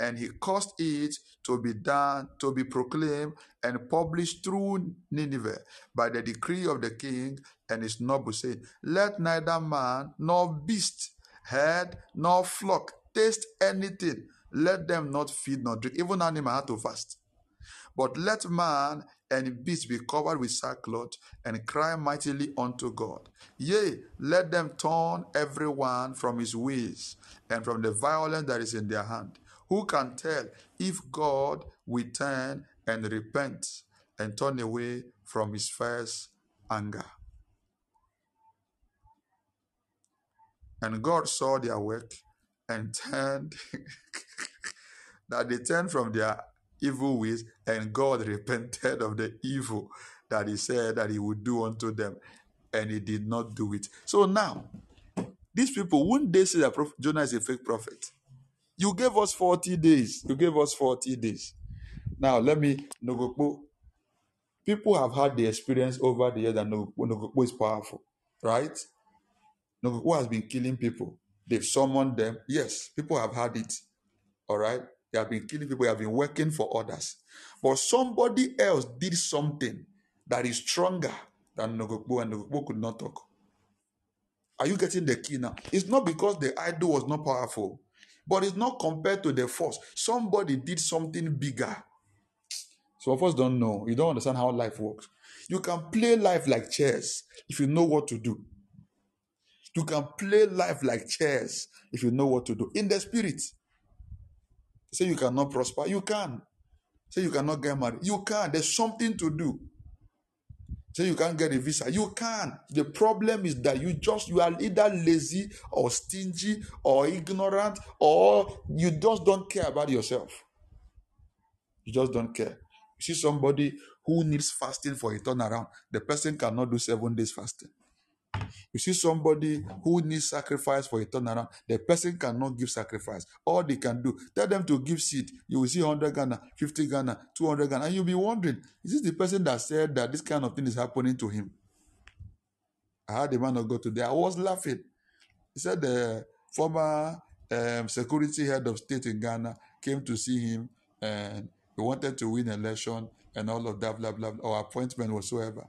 and he caused it to be done, to be proclaimed and published through Nineveh by the decree of the king and his nobles, saying, Let neither man nor beast, herd nor flock taste anything. Let them not feed nor drink. Even animal had to fast. But let man and beast be covered with sackcloth and cry mightily unto God. Yea, let them turn every one from his ways and from the violence that is in their hand. Who can tell if God will turn and repent and turn away from his first anger? And God saw their work and turned that they turned from their evil ways, and God repented of the evil that He said that He would do unto them, and He did not do it. So now, these people, wouldn't they say that Jonah is a fake prophet? You gave us 40 days. You gave us 40 days. Now, let me. People have had the experience over the years that Nogokpo, Nogokpo is powerful, right? Nogokpo has been killing people. They've summoned them. Yes, people have had it. All right. They have been killing people, they have been working for others. But somebody else did something that is stronger than Nogokpo, and Nogokpo could not talk. Are you getting the key now? It's not because the idol was not powerful, but it's not compared to the force. Somebody did something bigger. Some of us don't know. You don't understand how life works. You can play life like chess if you know what to do. You can play life like chess if you know what to do in the spirit. Say you cannot prosper, you can. Say you cannot get married, you can. There's something to do. Say you can't get a visa, you can. The problem is that you just you are either lazy or stingy or ignorant or you just don't care about yourself. You just don't care. You see somebody who needs fasting for a turnaround, the person cannot do seven days fasting. You see somebody who needs sacrifice for a turnaround, the person cannot give sacrifice. All they can do, tell them to give seed. You will see 100 Ghana, 50 Ghana, 200 Ghana, and you'll be wondering, is this the person that said that this kind of thing is happening to him? I had a man of God today. I was laughing. He said the former um, security head of state in Ghana came to see him and he wanted to win election and all of that, blah, blah, blah, or appointment whatsoever.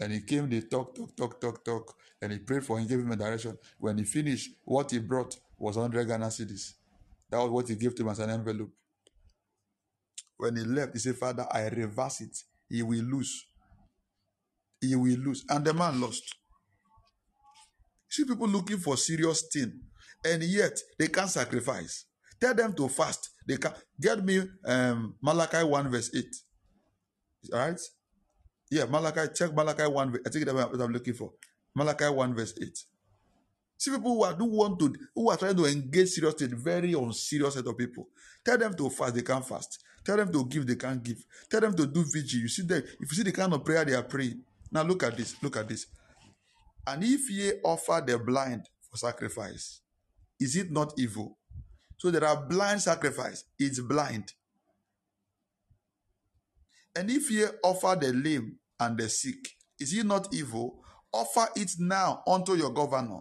And he came, they talk, talk, talk, talk, talk, and he prayed for him, gave him a direction. When he finished, what he brought was 100 Ghana cedis. That was what he gave to him as an envelope. When he left, he said, Father, I reverse it. He will lose. He will lose. And the man lost. See people looking for serious thing, and yet they can't sacrifice. Tell them to fast. They can get me um, Malachi 1 verse 8. All right? Yeah, Malachi, check Malachi 1. I think that's what I'm looking for. Malachi 1 verse 8. See people who are do want to who are trying to engage seriously, very unserious set of people. Tell them to fast, they can't fast. Tell them to give, they can't give. Tell them to do vigil. You see them, if you see the kind of prayer they are praying. Now look at this. Look at this. And if ye offer the blind for sacrifice, is it not evil? So there are blind sacrifice. It's blind. And if ye offer the lame and the sick, is it not evil? Offer it now unto your governor.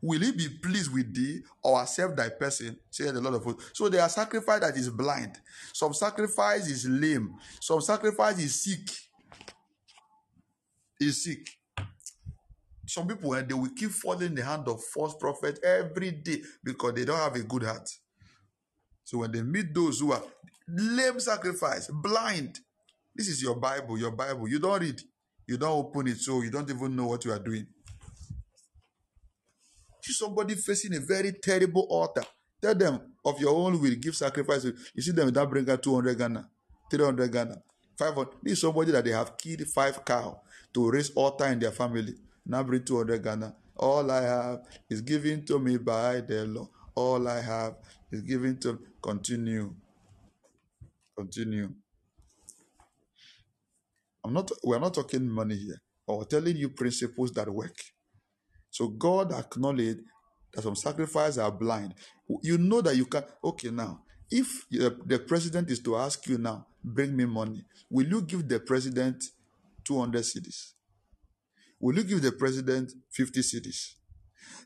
Will he be pleased with thee or accept thy person? Say the Lord of hosts. So there are sacrifice that is blind. Some sacrifice is lame. Some sacrifice is sick. Is sick. Some people eh, they will keep falling in the hand of false prophet every day because they don't have a good heart. So when they meet those who are lame sacrifice, blind, this is your Bible, your Bible. You don't read, you don't open it, so you don't even know what you are doing. See somebody facing a very terrible altar. Tell them of your own will give sacrifice. You see them that bring out 200 Ghana, 300 Ghana, 500. This is somebody that they have killed five cow to raise altar in their family. Now bring 200 Ghana. All I have is given to me by the law. All I have is given to continue. Continue. I'm not we're not talking money here. Or telling you principles that work. So God acknowledged that some sacrifices are blind. You know that you can okay now. If the, president is to ask you now, bring me money, will you give the president 200 cedis? Will you give the president 50 cedis?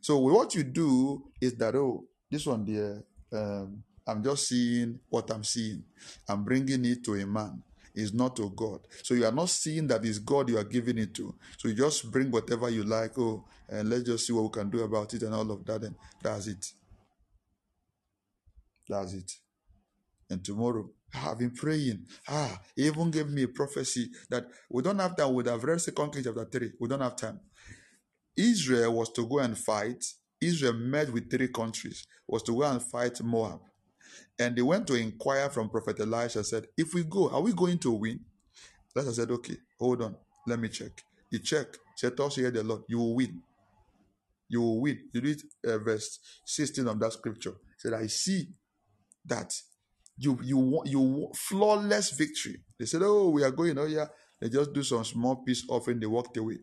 So what you do is that oh, this one there, um, I'm just seeing what I'm seeing. I'm bringing it to a man. It's not to God. So you are not seeing that it's God you are giving it to. So you just bring whatever you like. Oh, and let's just see what we can do about it and all of that. And that's it. That's it. And tomorrow, I've been praying. Ah, he even gave me a prophecy that we don't have time. We would have read Second Kings chapter 3. We don't have time. Israel was to go and fight. Israel met with three countries, was to go and fight Moab. And they went to inquire from Prophet Elisha, said, If we go, are we going to win? Elisha said, Okay, hold on, let me check. He checked, said, Thus hear the Lord, you will win. You will win. You read uh, verse 16 of that scripture. He said, I see that you you want you want flawless victory. They said, "Oh, we are going." Oh yeah, they just do some small peace offering. They walked away.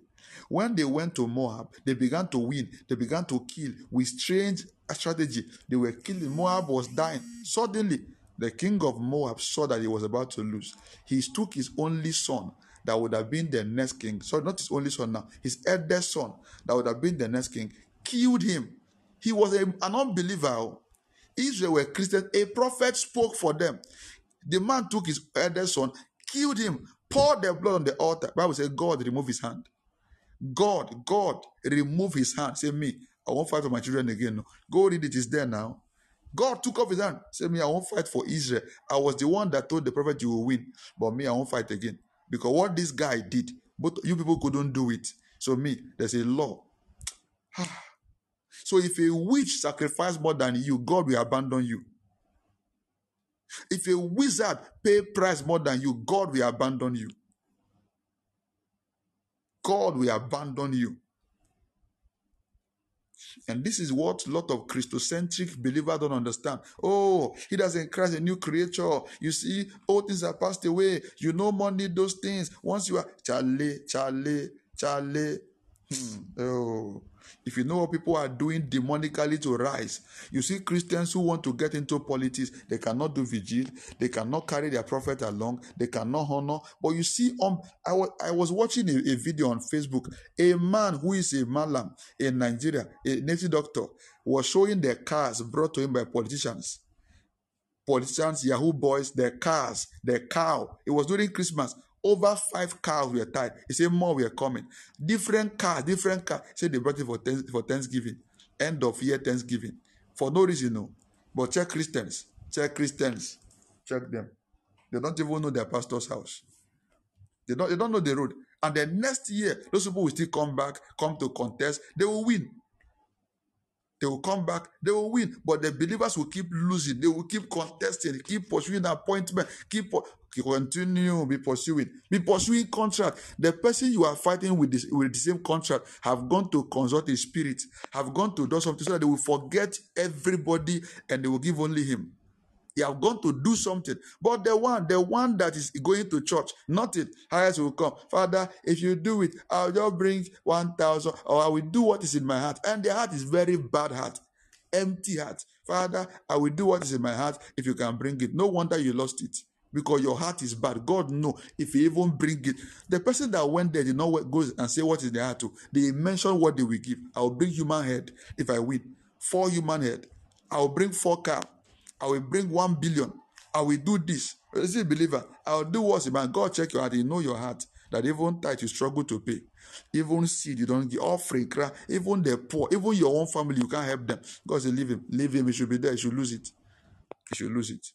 When they went to Moab, they began to win. They began to kill with strange strategy. They were killing. Moab was dying. Suddenly, the king of Moab saw that he was about to lose. He took his only son that would have been the next king. Sorry, not his only son now. His eldest son that would have been the next king. Killed him. He was a, an unbeliever. Oh. Israel were Christians. A prophet spoke for them. The man took his eldest son, killed him, poured the blood on the altar. Bible says God remove his hand. God, God remove his hand. Say me, I won't fight for my children again. No. Go read it. It's there now. God took off his hand. Say me, I won't fight for Israel. I was the one that told the prophet you will win, but me, I won't fight again because what this guy did, but you people couldn't do it. So me, there's a law. Ah. So if a witch sacrifice more than you, God will abandon you. If a wizard pay price more than you, God will abandon you. God will abandon you. And this is what a lot of Christocentric believers don't understand. Oh, he doesn't Christ a new creature. You see, all things are passed away. You no more need those things. Once you are Charlie, Charlie, Charlie. Hmm. Oh, if you know what people are doing demonically to rise, you see Christians who want to get into politics, they cannot do vigil, they cannot carry their prophet along, they cannot honor. But you see, um, I was I was watching a, a video on Facebook. A man who is a malam in Nigeria, a native doctor, was showing the cars brought to him by politicians politicians, Yahoo boys, their cars, their cow. It was during Christmas. Over five cows were tied. He said more were coming. Different cars, different cars. He said they brought it for, for Thanksgiving. End of year Thanksgiving. For no reason, no. But check Christians. Check Christians. Check them. They don't even know their pastor's house. They don't, they don't know the road. And the next year, those people will still come back, come to contest. They will win. They will come back, they will win. But the believers will keep losing. They will keep contesting, keep pursuing appointment, keep continue, be pursuing, be pursuing contract. The person you are fighting with this with the same contract have gone to consult a spirit, have gone to do something so that they will forget everybody and they will give only him. They have gone to do something. But the one, the one that is going to church, not it, highest will come. Father, if you do it, I'll just bring 1,000 or I will do what is in my heart. And the heart is very bad heart, empty heart. Father, I will do what is in my heart if you can bring it. No wonder you lost it because your heart is bad. God know if you even bring it. The person that went there did not go and say what is their heart to. They mention what they will give. I will bring human head if I win. Four human head. I will bring four cow. I will bring one billion. I will do this. Is a believer? I will do what's my God check your heart. You know your heart. That even tithe you struggle to pay. Even seed you don't give offering, cry. Even the poor, even your own family, you can't help them. God say, leave him. Leave him. He should be there. He should lose it. He should lose it.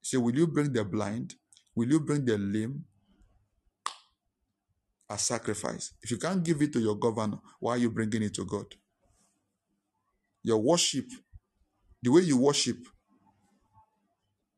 Say, will you bring the blind? Will you bring the lame? A sacrifice. If you can't give it to your governor, why are you bringing it to God? Your worship, the way you worship,